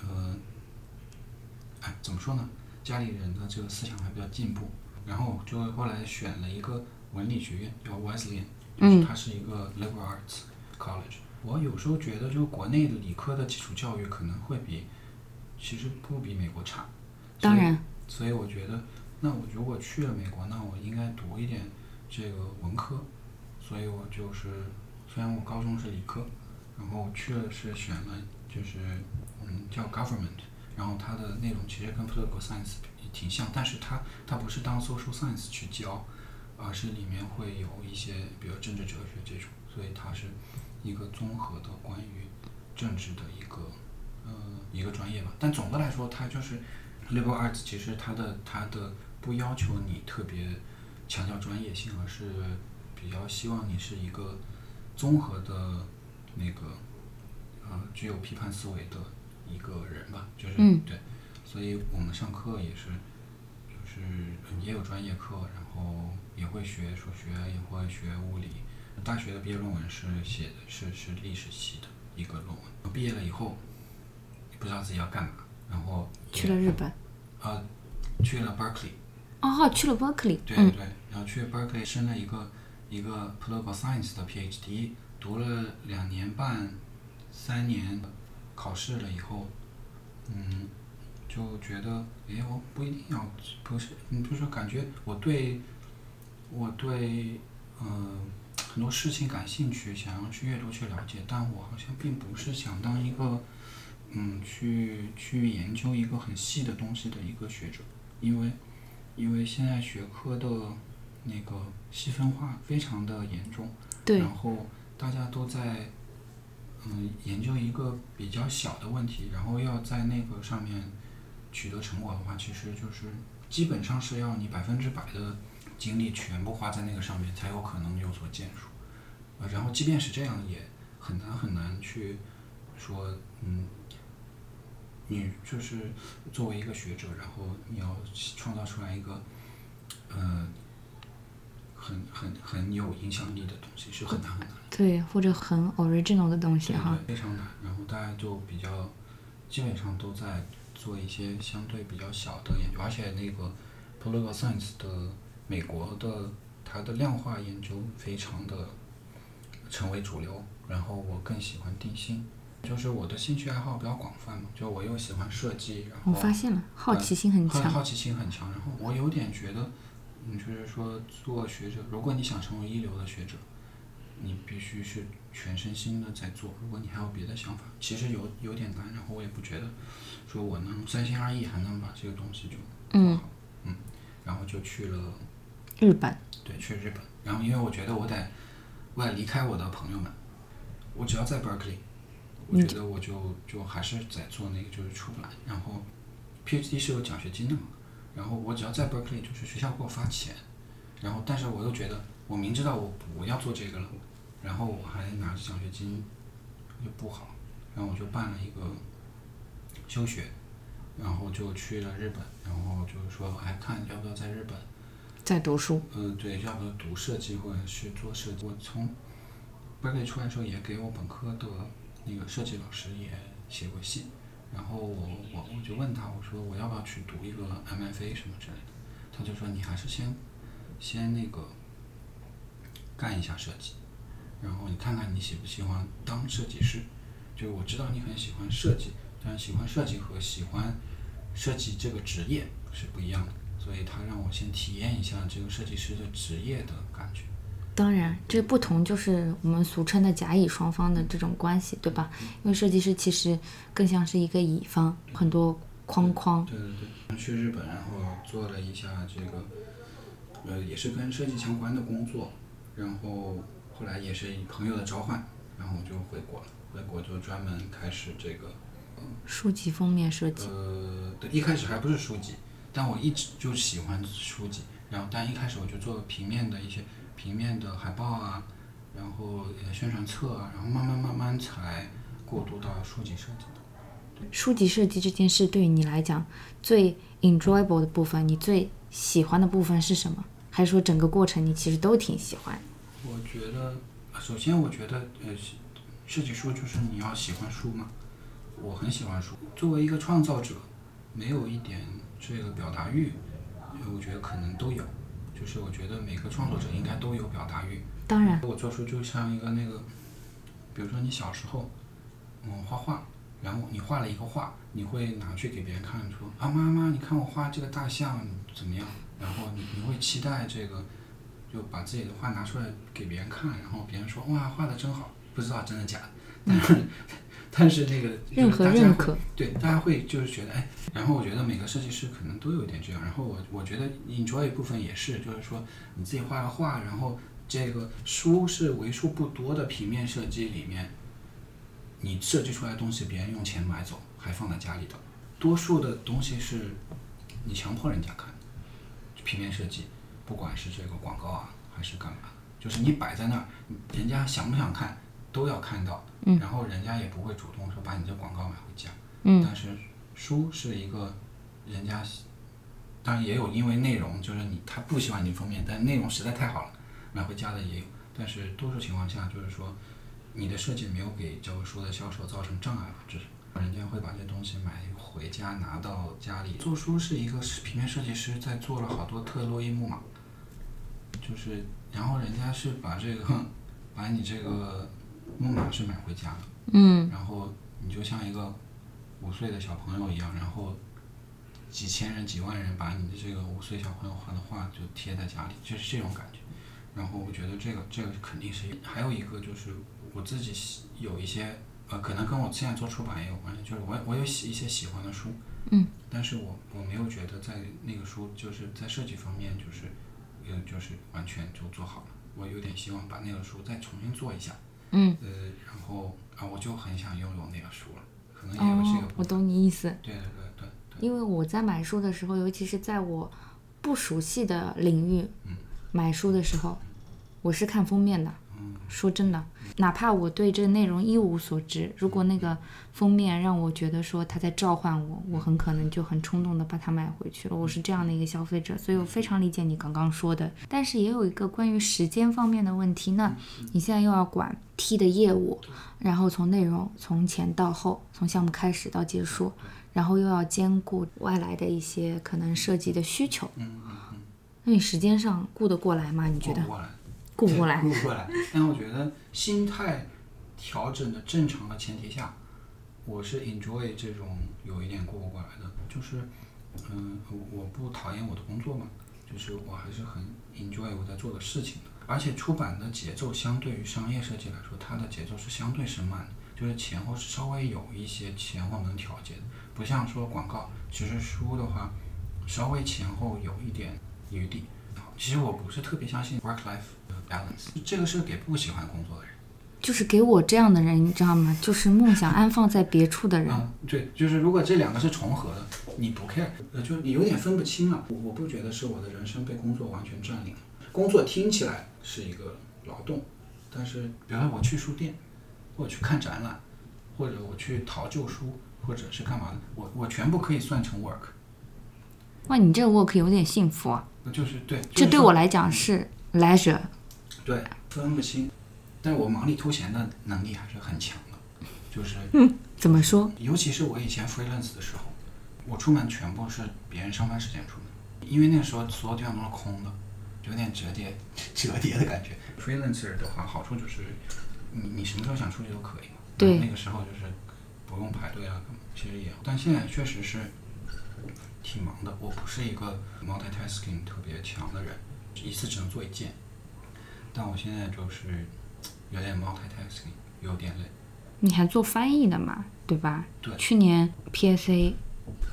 呃，哎怎么说呢？家里人的这个思想还比较进步，然后就后来选了一个。文理学院叫 Wesleyan，就是它是一个 liberal arts college。我有时候觉得，就国内的理科的基础教育可能会比，其实不比美国差。当然。所以我觉得，那我如果去了美国，那我应该读一点这个文科。所以我就是，虽然我高中是理科，然后去了是选了就是嗯叫 Government，然后它的内容其实跟 Political Science 也挺像，但是它它不是当 Social Science 去教，而是里面会有一些比如政治哲学这种，所以它是一个综合的关于政治的一个呃一个专业吧。但总的来说，它就是 Liberal Arts，其实它的它的不要求你特别强调专业性，而是比较希望你是一个综合的那个呃具有批判思维的一个人吧，就是、嗯。对，所以我们上课也是就是嗯也有专业课，然后也会学数学，也会学物理。大学的毕业论文是写的是是历史系的一个论文，毕业了以后不知道自己要干嘛，然后去了日本。呃去了 Berkeley。哦，去了 Berkeley。嗯对对对，然后去 Berkeley 升了一个一个 political science 的 PhD，读了两年半、三年，考试了以后，嗯，就觉得，哎，我不一定要，不是，你，就是感觉我对，我对，嗯、很多事情感兴趣，想要去阅读去了解，但我好像并不是想当一个，嗯，去去研究一个很细的东西的一个学者，因为。因为现在学科的那个细分化非常的严重，对然后大家都在嗯研究一个比较小的问题，然后要在那个上面取得成果的话，其实就是基本上是要你百分之百的精力全部花在那个上面，才有可能有所建树。呃，然后即便是这样，也很难很难去说嗯。你就是作为一个学者，然后你要创造出来一个，呃，很很很有影响力的东西，是很难很难的。对，或者很 original 的东西哈。对，非常难。然后大家就比较，基本上都在做一些相对比较小的研究，而且那个 political science 的美国的它的量化研究非常的成为主流。然后我更喜欢定性，就是我的兴趣爱好比较广泛嘛，就我又喜欢设计，然后我发现了，好奇心很强。好好奇心很强。然后我有点觉得，嗯，就是说做学者，如果你想成为一流的学者，你必须是全身心的在做。如果你还有别的想法，其实有有点难。然后我也不觉得，说我能三心二意还能把这个东西就做好。嗯然后就去了，日本。对，去日本。然后因为我觉得我得，我得离开我的朋友们，我只要在 Berkeley。我觉得我就就还是在做那个，就是出不来。然后 PhD 是有奖学金的嘛，然后我只要在 Berkeley，就是学校给我发钱，然后但是我又觉得我明知道我不要做这个了，然后我还拿着奖学金就不好，然后我就办了一个休学，然后就去了日本，然后就是说哎看要不要在日本，在读书。嗯对，要不要读设计或者是做设计。我从 Berkeley 出来的时候也给我本科的。那个设计老师也写过信，然后我我我就问他，我说我要不要去读一个 MFA 什么之类的，他就说你还是先先那个干一下设计，然后你看看你喜不喜欢当设计师，就是我知道你很喜欢设计，但喜欢设计和喜欢设计这个职业是不一样的，所以他让我先体验一下这个设计师的职业的感觉。当然，这不同就是我们俗称的甲乙双方的这种关系，对吧？因为设计师其实更像是一个乙方，很多框框。对对对，去日本，然后做了一下这个，呃，也是跟设计相关的工作，然后后来也是以朋友的召唤，然后我就回国了。回国就专门开始这个，书籍封面设计。呃，对，一开始还不是书籍，但我一直就喜欢书籍，然后但一开始我就做平面的一些。平面的海报啊，然后宣传册啊，然后慢慢慢慢才过渡到书籍设计的。书籍设计这件事对于你来讲最 enjoyable 的部分，你最喜欢的部分是什么？还是说整个过程你其实都挺喜欢？我觉得，首先我觉得，呃，设计书就是你要喜欢书嘛。我很喜欢书。作为一个创造者，没有一点这个表达欲，我觉得可能都有。就是我觉得每个创作者应该都有表达欲。当然。我做出就像一个那个，比如说你小时候，嗯，画画，然后你画了一个画，你会拿去给别人看，说啊妈妈，你看我画这个大象怎么样？然后你你会期待这个，就把自己的画拿出来给别人看，然后别人说哇画的真好，不知道真的假的，但是但是那个任何认可，对，大家会就是觉得哎，然后我觉得每个设计师可能都有一点这样，然后我我觉得 enjoy 部分也是，就是说你自己画个画，然后这个书是为数不多的平面设计里面，你设计出来的东西别人用钱买走，还放在家里的，多数的东西是你强迫人家看，平面设计，不管是这个广告啊还是干嘛，就是你摆在那儿，人家想不想看都要看到，嗯然后人家也不会主动说把你这广告买回家。嗯但是书是一个人家喜，当然也有因为内容，就是你他不喜欢你封面，但内容实在太好了，买回家的也有。但是多数情况下，就是说你的设计没有给教科书的销售造成障碍吧，至少人家会把这东西买回家拿到家里。做书是一个平面设计师在做了好多特洛伊木马，就是然后人家是把这个把你这个木马是买回家的。嗯然后你就像一个五岁的小朋友一样，然后几千人、几万人把你的这个五岁小朋友画的画就贴在家里，就是这种感觉。然后我觉得这个这个肯定是，还有一个就是我自己有一些呃，可能跟我现在做出版也有关系，就是我我有喜一些喜欢的书，嗯，但是我我没有觉得在那个书就是在设计方面就是呃就是完全就做好了，我有点希望把那个书再重新做一下。嗯，呃，然后啊，我就很想拥有那个书了，可能也有这个哦，我懂你意思。对对对对对，因为我在买书的时候，尤其是在我不熟悉的领域买书的时候，我是看封面的。说真的，哪怕我对这个内容一无所知，如果那个封面让我觉得说他在召唤我，我很可能就很冲动的把它买回去了。我是这样的一个消费者，所以我非常理解你刚刚说的。但是也有一个关于时间方面的问题那，你现在又要管 T 的业务，然后从内容从前到后，从项目开始到结束，然后又要兼顾外来的一些可能设计的需求，那你时间上顾得过来吗？你觉得过过来，顾不过来顾？不过来。但我觉得心态调整的正常的前提下，我是 enjoy 这种有一点顾不过来的，就是嗯，我不讨厌我的工作嘛，就是我还是很 enjoy 我在做的事情的。而且出版的节奏相对于商业设计来说，它的节奏是相对是慢的，就是前后是稍微有一些前后能调节的，不像说广告，其实书的话，稍微前后有一点余地。其实我不是特别相信 work life balance，这个是给不喜欢工作的人。就是给我这样的人，你知道吗？就是梦想安放在别处的人。嗯，对，就是如果这两个是重合的，你不 care，呃，就你有点分不清了。我我不觉得是我的人生被工作完全占领了。工作听起来是一个劳动，但是比方说我去书店，或者去看展览，或者我去淘旧书，或者是干嘛的，我我全部可以算成 work，哇，你这个 work 有点幸福啊！就是对，这就是说对我来讲是 leisure。对分不清，但是我忙里偷闲的能力还是很强的，就是嗯怎么说？尤其是我以前 freelance 的时候，我出门全部是别人上班时间出门，因为那时候所有地方都是空的，有点折叠 折叠的感觉。freelancer 的话，好处就是你你什么时候想出去都可以嘛。对那个时候就是不用排队啊，其实也，但现在确实是挺忙的。我不是一个 multitasking 特别强的人，一次只能做一件。但我现在就是有点 multitasking，有点累。你还做翻译的嘛，对吧？对去年 PSA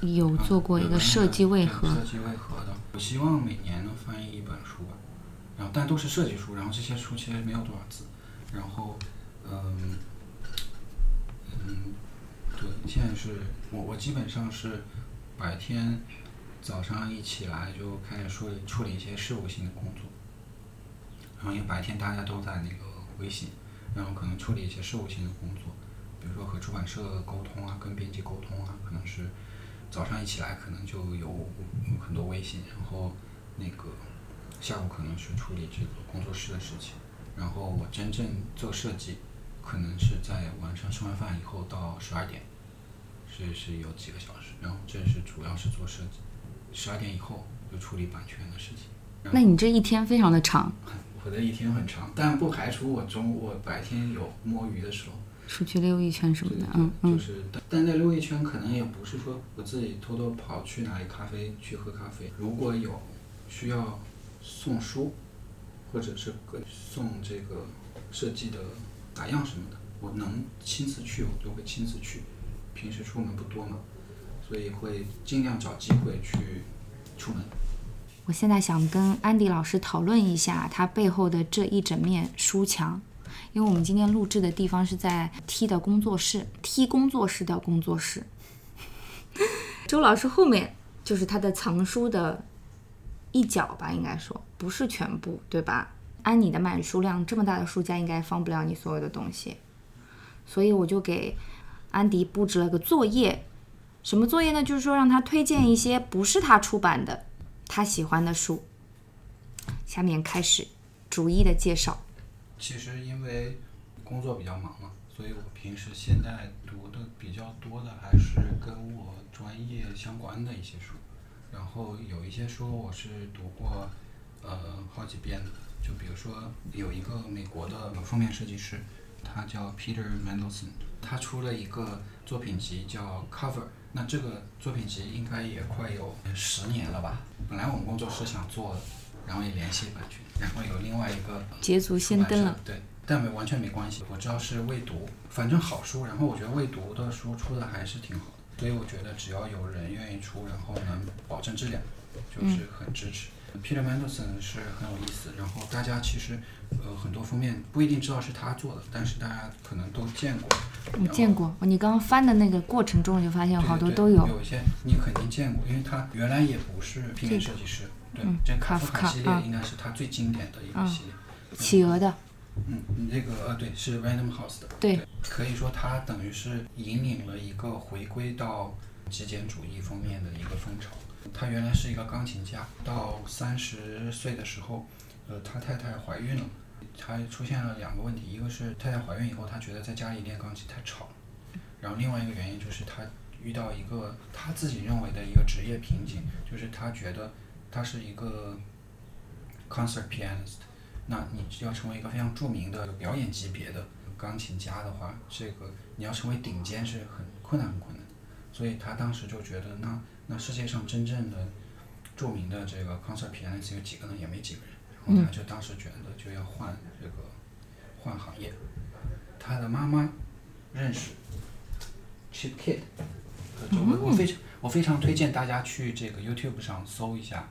有做过一个设计为何对，设计为何的。我希望每年能翻译一本书吧，然后但都是设计书，然后这些书其实没有多少字，然后嗯嗯，对，现在是我我基本上是白天早上一起来就开始处理处理一些事务性的工作，然后因为白天大家都在那个微信，然后可能处理一些事务性的工作，比如说和出版社沟通啊，跟编辑沟通啊，可能是早上一起来可能就有很多微信，然后那个下午可能是处理这个工作室的事情，然后我真正做设计，可能是在晚上吃完饭以后到十二点，是是有几个小时，然后这是主要是做设计，十二点以后就处理版权的事情。那你这一天非常的长，我的一天很长，但不排除我中我白天有摸鱼的时候。出去溜一圈什么的，嗯就嗯。是但但那溜一圈可能也不是说我自己偷偷跑去哪里咖啡去喝咖啡。如果有需要送书，或者是送这个设计的打样什么的，我能亲自去，我就会亲自去。平时出门不多嘛，所以会尽量找机会去出门。我现在想跟安迪老师讨论一下他背后的这一整面书墙，因为我们今天录制的地方是在 T 的工作室，T 工作室的工作室。周老师后面就是他的藏书的一角吧，应该说不是全部，对吧？按你的买书量，这么大的书架应该放不了你所有的东西，所以我就给安迪布置了个作业。什么作业呢？就是说让他推荐一些不是他出版的。他喜欢的书，下面开始逐一的介绍。其实因为工作比较忙嘛，所以我平时现在读的比较多的还是跟我专业相关的一些书。然后有一些书我是读过，呃，好几遍的。就比如说有一个美国的封面设计师，他叫 Peter Mendelson，他出了一个作品集叫 Cover。那这个作品集应该也快有十年了吧？本来我们工作室想做的，然后也联系版权，然后有另外一个捷足先登了，对，但没完全没关系。我知道是未读，反正好书。然后我觉得未读的书出的还是挺好的，所以我觉得只要有人愿意出，然后能保证质量，就是很支持。Peter Mandelson 是很有意思，然后大家其实呃很多封面不一定知道是他做的，但是大家可能都见过。你见过？你刚刚翻的那个过程中，就发现好多都有。有一些你肯定见过，因为他原来也不是平面设计师。对，这卡夫卡系列应该是他最经典的一个系列。企鹅的。嗯，你这个呃对，是 Random House 的。对。可以说他等于是引领了一个回归到极简主义封面的一个风潮。他原来是一个钢琴家，到三十岁的时候，呃，他太太怀孕了，他出现了两个问题，一个是太太怀孕以后，他觉得在家里练钢琴太吵，然后另外一个原因就是他遇到一个他自己认为的一个职业瓶颈，就是他觉得他是一个 concert pianist，那你要成为一个非常著名的表演级别的钢琴家的话，这个你要成为顶尖是很困难很困难，所以他当时就觉得那。那世界上真正的著名的这个 concert pianist 有几个呢？也没几个人。然后他就当时觉得就要换这个换行业。他的妈妈认识 Chip Kidd，我我非常我非常推荐大家去这个 YouTube 上搜一下。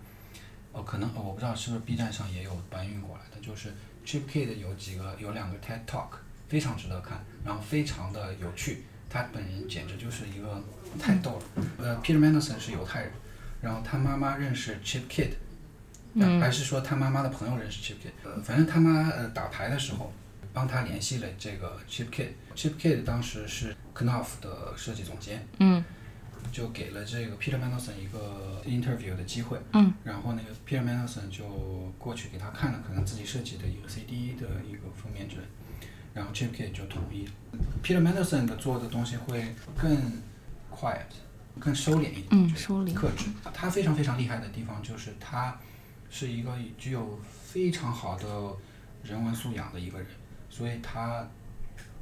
哦，可能我不知道是不是 B 站上也有搬运过来的，就是 Chip Kidd 有几个有两个 TED Talk，非常值得看，然后非常的有趣。他本人简直就是一个太逗了。呃，Peter Mandelson 是犹太人，然后他妈妈认识 Chip Kidd，还是说他妈妈的朋友认识 Chip Kidd？呃，反正他妈呃打牌的时候帮他联系了这个 Chip Kidd。Chip Kidd 当时是 Knopf 的设计总监，嗯，就给了这个 Peter Mandelson 一个 interview 的机会，嗯，然后那个 Peter Mandelson 就过去给他看了可能自己设计的一个 CD 的一个封面之类。然后 Chip Kidd 就同意了，Peter Mandelson 的做的东西会更 quiet，更收敛一点，嗯，收敛，克制。他非常非常厉害的地方就是他是一个具有非常好的人文素养的一个人，所以他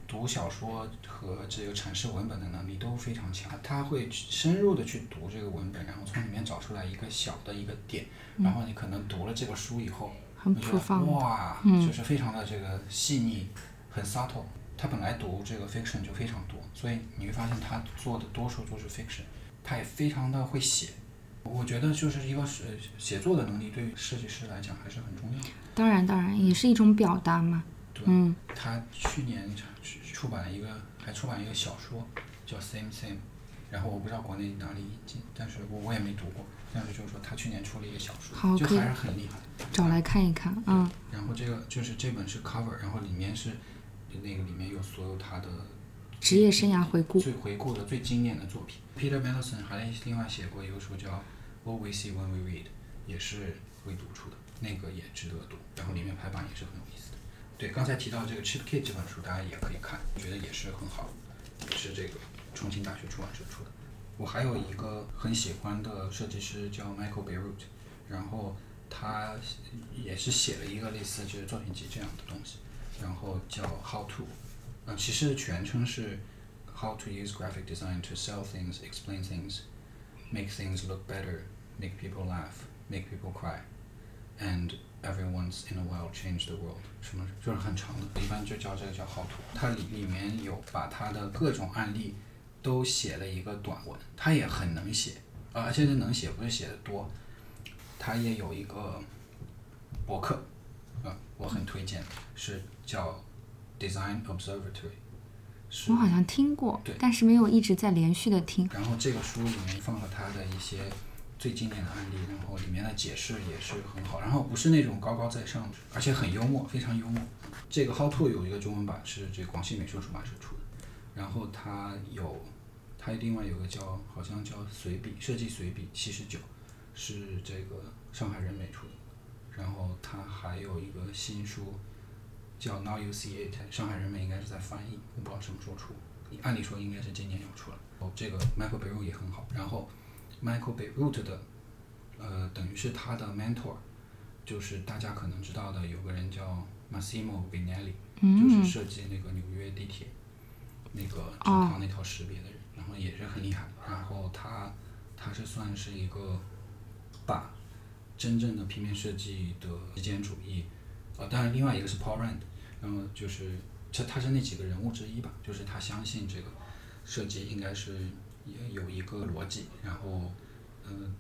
读小说和这个阐释文本的能力都非常强。他会深入的去读这个文本，然后从里面找出来一个小的一个点，然后你可能读了这个书以后，很普放，哇，就是非常的这个细腻。很 subtle，他本来读这个 fiction 就非常多，所以你会发现他做的多数都是 fiction。他也非常的会写，我觉得就是一个是写作的能力对于设计师来讲还是很重要。当然，当然也是一种表达嘛。对，嗯。他去年出版了一个，还出版一个小说叫 Same Same，然后我不知道国内哪里引进，但是我我也没读过。但是就是说他去年出了一个小说，就还是很厉害。找来看一看，嗯。然后这个就是这本是 cover，然后里面是。那个里面有所有他的职业生涯回顾，最回顾的最经典的作品。Peter Mandelson 还另外写过一个书叫《What We See When We Read》，也是未读出的，那个也值得读。然后里面排版也是很有意思的。对，刚才提到这个 Chip Kidd 这本书，大家也可以看，我觉得也是很好，也是这个重庆大学出版社出的。我还有一个很喜欢的设计师叫 Michael Bierut，然后他也是写了一个类似就是作品集这样的东西。然后叫 How to，呃，其实全称是 How to use graphic design to sell things, explain things, make things look better, make people laugh, make people cry, and every once in a while change the world，什么就是很长的，一般就叫这个叫 how to。它里里面有把它的各种案例都写了一个短文，他也很能写，呃现在能写不是写的多，他也有一个博客，我很推荐，是叫 Design Observatory，是我好像听过对，但是没有一直在连续的听。然后这个书里面放了他的一些最经典的案例，然后里面的解释也是很好，然后不是那种高高在上的，而且很幽默，非常幽默。这个 How to 有一个中文版是这广西美术出版社出的，然后它有它另外有个叫好像叫随笔设计随笔七十九，是这个上海人美出的，然后他还有一个新书叫 Now You See It，上海人们应该是在翻译，我不知道什么时候出。按理说应该是今年要出了。哦，这个 Michael Beirut 也很好。然后 Michael Beirut 的，呃，等于是他的 mentor，就是大家可能知道的，有个人叫 Massimo Vignelli，、就是设计那个纽约地铁那个整套那套识别的人，然后也是很厉害。然后他他是算是一个把真正的平面设计的极简主义，呃，当然另外一个是 Paul Rand，然后就是这他是那几个人物之一吧，就是他相信这个设计应该是也有一个逻辑，然后嗯、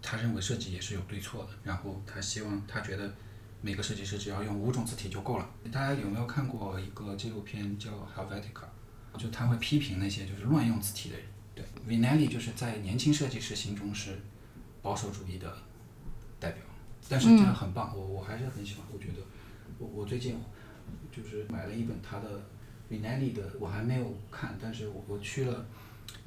他认为设计也是有对错的，然后他希望他觉得每个设计师只要用五种字体就够了。大家有没有看过一个纪录片叫《Helvetica》？就他会批评那些就是乱用字体的人。对，Vinelli 就是在年轻设计师心中是保守主义的代表，但是真的很棒，我我还是很喜欢。我觉得我我最近就是买了一本他的 Vinelli 的，我还没有看，但是我我去了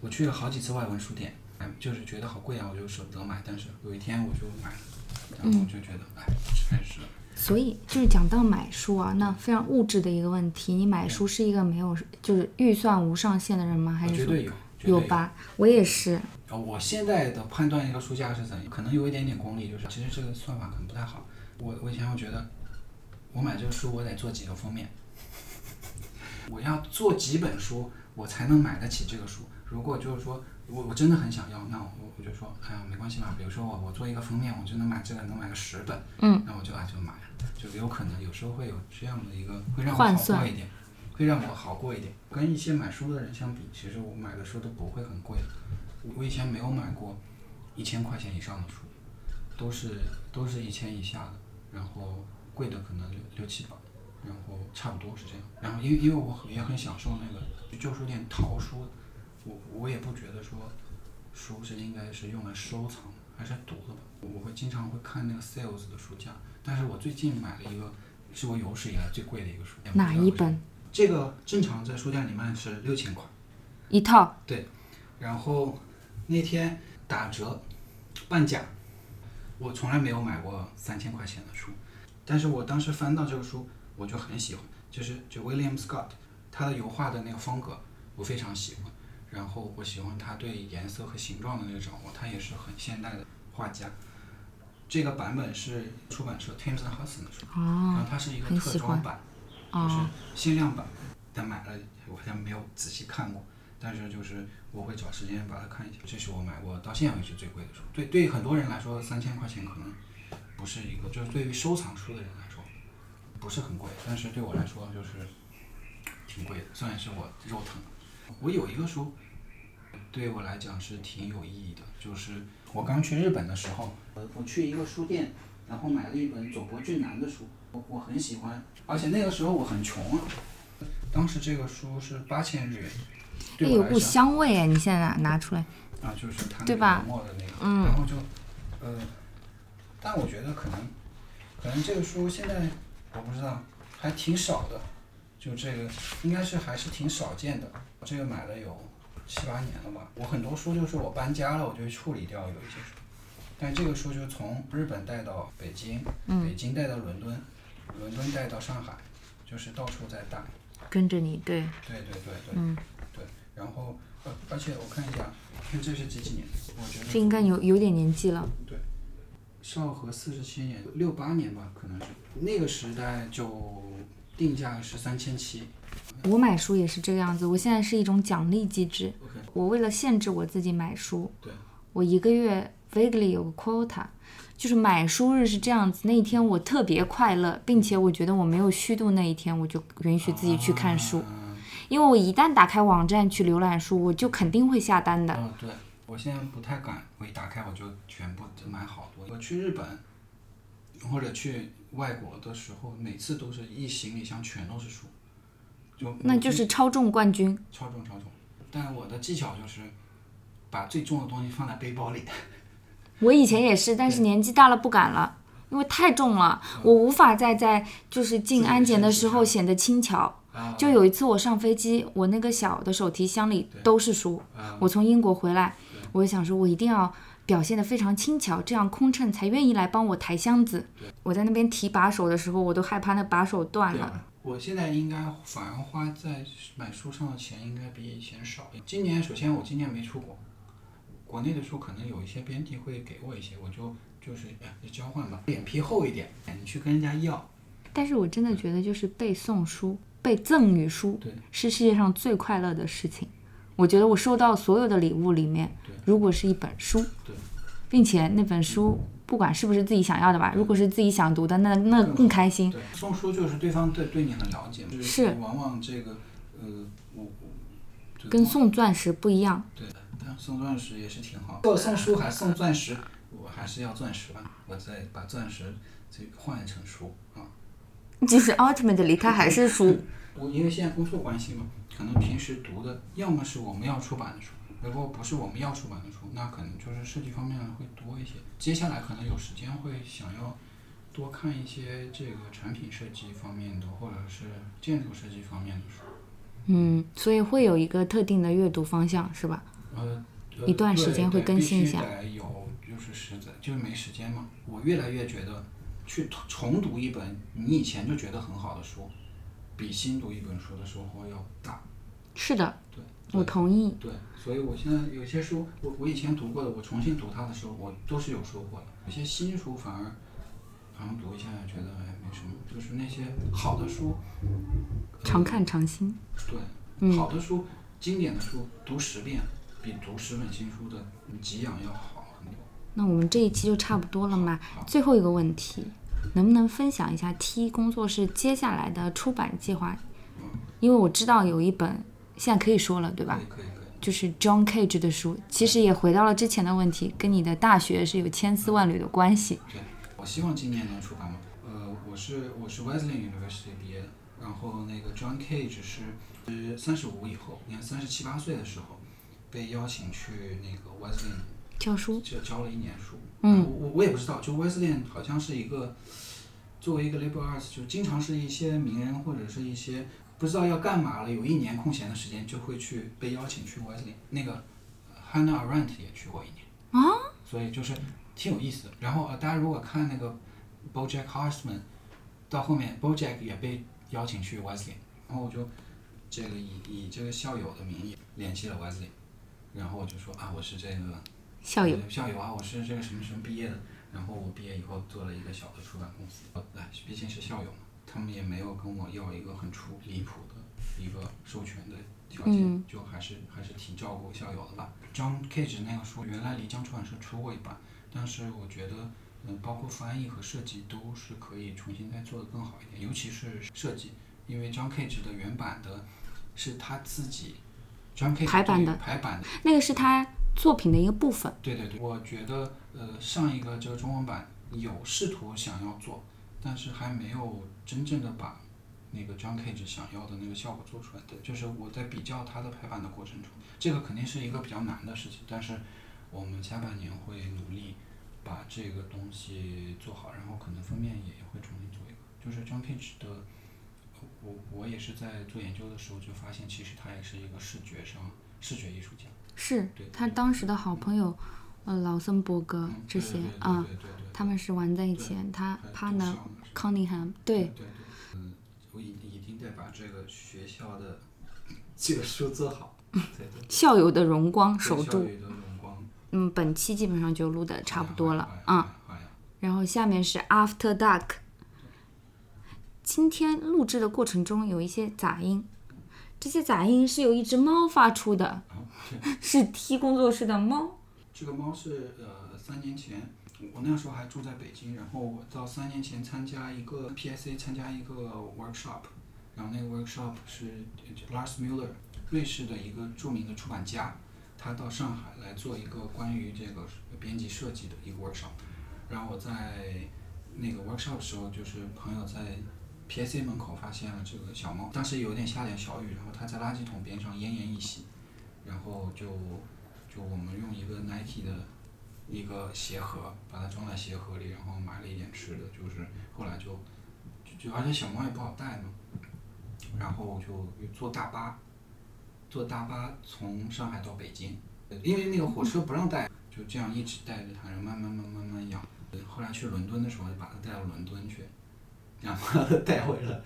我去了好几次外文书店，哎就是觉得好贵啊，我就舍不得买，但是有一天我就买了，然后我就觉得哎，真是。所以就是讲到买书啊，那非常物质的一个问题，你买书是一个没有就是预算无上限的人吗？还是说绝对有，绝对有吧？我也是，呃，我现在的判断一个书架是怎样，可能有一点点功利，就是其实这个算法可能不太好。我我以前我觉得，我买这个书我得做几个封面，我要做几本书我才能买得起这个书。如果就是说我我真的很想要，那我我就说，哎呀没关系嘛，比如说我我做一个封面，我就能买这个能买个十本，嗯，那我就啊就买了，就有可能有时候会有这样的一个会让我好过一点，会让我好过一点。跟一些买书的人相比，其实我买的书都不会很贵。我我以前没有买过一千块钱以上的书，都是都是一千以下的，然后贵的可能六六七百，然后差不多是这样。然后因为因为我很也很享受那个去旧书店淘书，我我也不觉得说书是应该是用来收藏还是读的吧。我会经常会看那个 sales 的书架，但是我最近买了一个是我有史以来最贵的一个书，哪一本？这个正常在书店里卖是六千块。一套？对然后那天打折半价，我从来没有买过三千块钱的书，但是我当时翻到这个书，我就很喜欢，就是就 William Scott 他的油画的那个风格，我非常喜欢。然后我喜欢他对颜色和形状的那个掌握，他也是很现代的画家。这个版本是出版社 Thames and Hudson 的书，然哦后它是一个特装版，就是哦，限量版，但买了我好像没有仔细看过，但是就是我会找时间把它看一下。这是我买过到现在为止最贵的书。对，对于很多人来说，三千块钱可能不是一个，就是对于收藏书的人来说不是很贵，但是对我来说就是挺贵的，算是我肉疼。我有一个书，对我来讲是挺有意义的，就是我刚去日本的时候，呃，我去一个书店，然后买了一本佐伯俊男的书，我我很喜欢，而且那个时候我很穷啊，当时这个书是八千日元，哎，有股香味哎，你现在拿拿出来，啊，就是它那个的那个，嗯。然后就，呃，但我觉得可能，可能这个书现在我不知道，还挺少的，就这个应该是还是挺少见的。这个买了有七八年了吧，我很多书就是我搬家了，我就处理掉有一些书，但这个书就从日本带到北京，嗯北京带到伦敦，伦敦带到上海，就是到处在带。跟着你，对，对对对对，嗯。对，然后呃，而且我看一下，看这是几几年？我觉得这应该有有点年纪了。对昭和四十七年，六八年吧，可能是那个时代就定价是三千七。我买书也是这个样子，我现在是一种奖励机制。OK，我为了限制我自己买书，对，我一个月 vaguely 有个 quota，就是买书日是这样子。那一天我特别快乐，并且我觉得我没有虚度那一天，我就允许自己去看书。嗯因为我一旦打开网站去浏览书，我就肯定会下单的。嗯，对，我现在不太敢，我一打开我就全部买好多。我去日本或者去外国的时候，每次都是一行李箱全都是书，就那就是超重冠军。超重超重。但我的技巧就是把最重的东西放在背包里。我以前也是，但是年纪大了不敢了，因为太重了，我无法再在就是进安检的时候显得轻巧。啊就有一次我上飞机，我那个小的手提箱里都是书。我从英国回来，我就想说，我一定要表现得非常轻巧，这样空乘才愿意来帮我抬箱子。我在那边提把手的时候，我都害怕那把手断了。我现在应该反而花在买书上的钱应该比以前少。今年首先我今年没出国，国内的书可能有一些编辑会给我一些，我就就是哎就交换吧，脸皮厚一点，你去跟人家要。但是我真的觉得，就是背诵书、被赠予书是世界上最快乐的事情。我觉得我收到所有的礼物里面，如果是一本书，并且那本书不管是不是自己想要的吧，如果是自己想读的，那那更开心。送书就是对方对对你很了解，就是往往这个呃我跟送钻石不一样，对，但送钻石也是挺好。如果送书还送钻石，我还是要钻石吧，我再把钻石这个换成书啊。就是 ultimately 它还是书。我因为现在工作关系嘛，可能平时读的要么是我们要出版的书，如果不是我们要出版的书，那可能就是设计方面会多一些。接下来可能有时间会想要多看一些这个产品设计方面的，或者是建筑设计方面的书。嗯，所以会有一个特定的阅读方向，是吧？呃，呃一段时间会更新一下有，就是实在就是没时间嘛。我越来越觉得，去重重读一本你以前就觉得很好的书，比新读一本书的收获要大。是的，对，我同意。对，所以我现在有些书，我我以前读过的，我重新读它的时候，我都是有收获的。有些新书反而好像读一下觉得哎没什么，就是那些好的书，常看常新。对，嗯好的书、经典的书读十遍，比读十本新书的给养要好很多。那我们这一期就差不多了嘛。最后一个问题，能不能分享一下 T 工作室接下来的出版计划？因为我知道有一本现在可以说了，对吧可？以可以。就是 John Cage 的书，其实也回到了之前的问题，跟你的大学是有千丝万缕的关系。对，我希望今年能出版嘛。呃，我是我是 Wesleyan University 毕业的，然后那个 John Cage 是是三十五以后，你看三十七八岁的时候被邀请去那个 Wesleyan 教书，教教了一年书。嗯我我也不知道，就 Wesleyan 好像是一个作为一个 liberal arts，就经常是一些名人或者是一些不知道要干嘛了，有一年空闲的时间就会去被邀请去 Wesleyan。那个 Hannah Arendt 也去过一年。啊？所以就是挺有意思的。然后呃，大家如果看那个 BoJack Horseman，到后面 BoJack 也被邀请去 Wesleyan，然后我就这个以以这个校友的名义联系了 Wesleyan，然后我就说啊，我是这个校友，呃校友啊，我是这个什么什么毕业的，然后我毕业以后做了一个小的出版公司，呃哎，毕竟是校友嘛，他们也没有跟我要一个很出离谱的一个授权的条件，嗯就还是还是挺照顾校友的吧。John Cage 那个书原来离江出版社出过一版，但是我觉得，嗯、包括翻译和设计都是可以重新再做的更好一点，尤其是设计，因为 John Cage 的原版的是他自己，John Cage 排版的排版的。那个是他作品的一个部分。对对对，我觉得呃上一个这个中文版有试图想要做，但是还没有真正的把那个 John Cage 想要的那个效果做出来的。就是我在比较它的排版的过程中，这个肯定是一个比较难的事情，但是我们下半年会努力把这个东西做好，然后可能封面也会重新做一个。就是 John Cage 的，我我也是在做研究的时候就发现，其实他也是一个视觉上视觉艺术家。是他当时的好朋友，呃，劳森伯格嗯这些对对对啊，对对对对他们是玩在一起，他还 partner 上 Cunningham，对，对对，嗯，我一一定得把这个学校的 这个书做好，对对，校友的荣光守住。嗯，本期基本上就录的差不多了啊。，然后下面是 After Dark。今天录制的过程中有一些杂音，这些杂音是由一只猫发出的，是 T 工作室的猫。这个猫是呃三年前，我那时候还住在北京，然后我到三年前参加一个 PSA 参加一个 workshop，然后那个 workshop 是 Lars Müller，瑞士的一个著名的出版家，他到上海来做一个关于这个编辑设计的一个 workshop，然后我在那个 workshop 的时候，就是朋友在 PSA 门口发现了这个小猫，当时有点下点小雨，然后它在垃圾桶边上奄奄一息，然后就就我们用一个 Nike 的一个鞋盒把它装在鞋盒里，然后买了一点吃的，就是后来就就就而且小猫也不好带嘛，然后就坐大巴，坐大巴从上海到北京，因为那个火车不让带，就这样一直带着它，然后慢慢慢慢慢养。后来去伦敦的时候，就把它带到伦敦去，然后把它 带回来。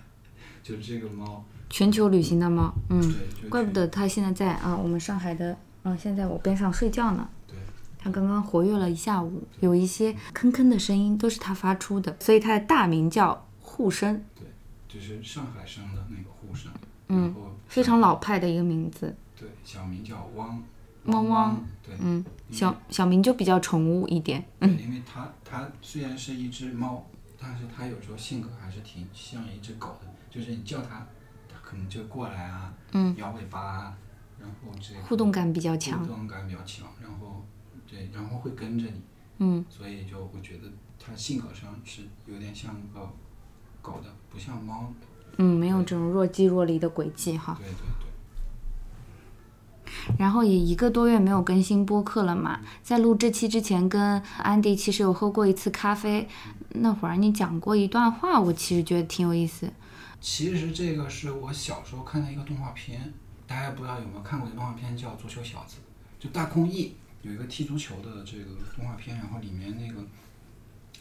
就这个猫，全球旅行的猫，嗯，对，怪不得它现在在啊，我们上海的，啊，现在我边上睡觉呢。对，它刚刚活跃了一下午，有一些吭吭的声音都是它发出的，所以它的大名叫护生，对，就是上海生的那个护生，嗯非常老派的一个名字。对，小名叫汪，汪汪汪，对，嗯，小小名就比较宠物一点。嗯，因为它它虽然是一只猫，但是它有时候性格还是挺像一只狗的，就是你叫它，它可能就过来啊，嗯，摇尾巴啊，然后这互动感比较强互动感比较强，然后对，然后会跟着你，嗯，所以就我觉得它性格上是有点像个狗的，不像猫，嗯，没有这种若即若离的轨迹哈。对对对。然后也一个多月没有更新播客了嘛，在录这期之前跟安迪其实有喝过一次咖啡，那会儿你讲过一段话，我其实觉得挺有意思。其实这个是我小时候看的一个动画片，大家不知道有没有看过一个动画片叫《足球小子》，就大空翼有一个踢足球的这个动画片，然后里面那个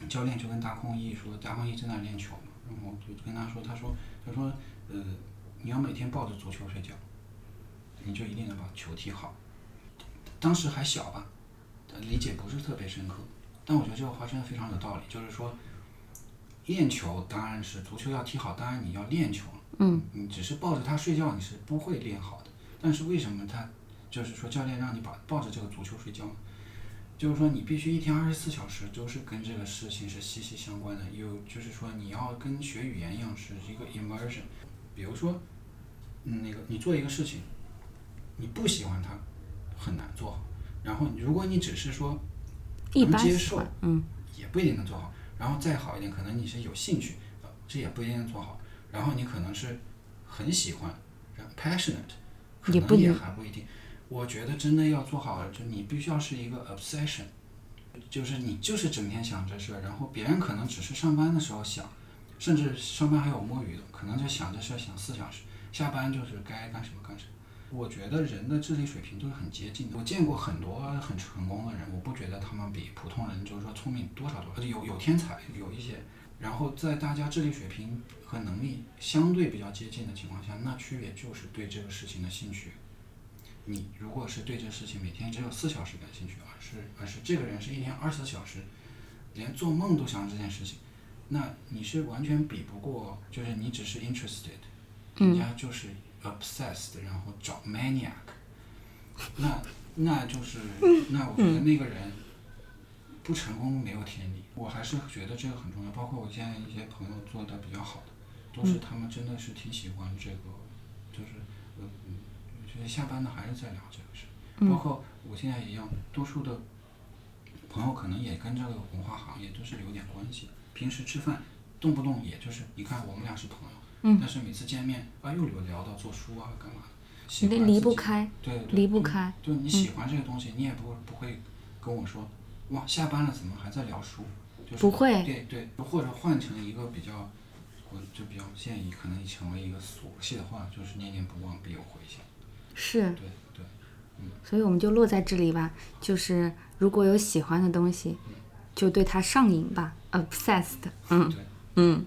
教练就跟大空翼说，大空翼正在练球嘛，然后就跟他说，他说他说呃你要每天抱着足球睡觉，你就一定能把球踢好。当时还小吧，理解不是特别深刻，但我觉得这个话真的非常有道理，就是说。练球当然是足球要踢好，当然你要练球。嗯，你只是抱着它睡觉，你是不会练好的。但是为什么他就是说教练让你把抱着这个足球睡觉呢？就是说你必须一天二十四小时都是跟这个事情是息息相关的。有就是说你要跟学语言一样是一个 immersion。比如说，嗯，那个你做一个事情，你不喜欢它，很难做好。然后如果你只是说能接受，，嗯，也不一定能做好。然后再好一点，可能你是有兴趣，呃这也不一定做好。然后你可能是很喜欢然后，passionate，可能也还不一定。我觉得真的要做好，就你必须要是一个 obsession，就是你就是整天想这事儿，然后别人可能只是上班的时候想，甚至上班还有摸鱼的，可能就想这事儿想四小时，下班就是该干什么干什么。我觉得人的智力水平都是很接近的。我见过很多很成功的人，我不觉得他们比普通人就是说聪明多少多少，有有天才，有一些。然后在大家智力水平和能力相对比较接近的情况下，那区别就是对这个事情的兴趣。你如果是对这个事情每天只有四小时感兴趣，而是而是这个人是一天二十四小时，连做梦都想这件事情，那你是完全比不过，就是你只是 interested，人家就是 obsessed，然后找 maniac，那那就是那我觉得那个人不成功没有天理，我还是觉得这个很重要。包括我现在一些朋友做的比较好的，都是他们真的是挺喜欢这个，就是呃，嗯我觉得下班了还是在聊这个事。包括我现在一样，多数的朋友可能也跟这个文化行业都是有点关系。平时吃饭，动不动也就是，你看我们俩是朋友，嗯但是每次见面啊，又有聊到做书啊，干嘛的，喜离不开，对对，离不开。就你喜欢这个东西，你也不会不会跟我说，哇，下班了怎么还在聊书？就是不会对对，或者换成一个比较，我就比较建议，可能成为一个俗气的话，就是念念不忘，必有回响。是，对对，嗯所以我们就落在这里吧。就是如果有喜欢的东西，就对它上瘾吧，obsessed。嗯嗯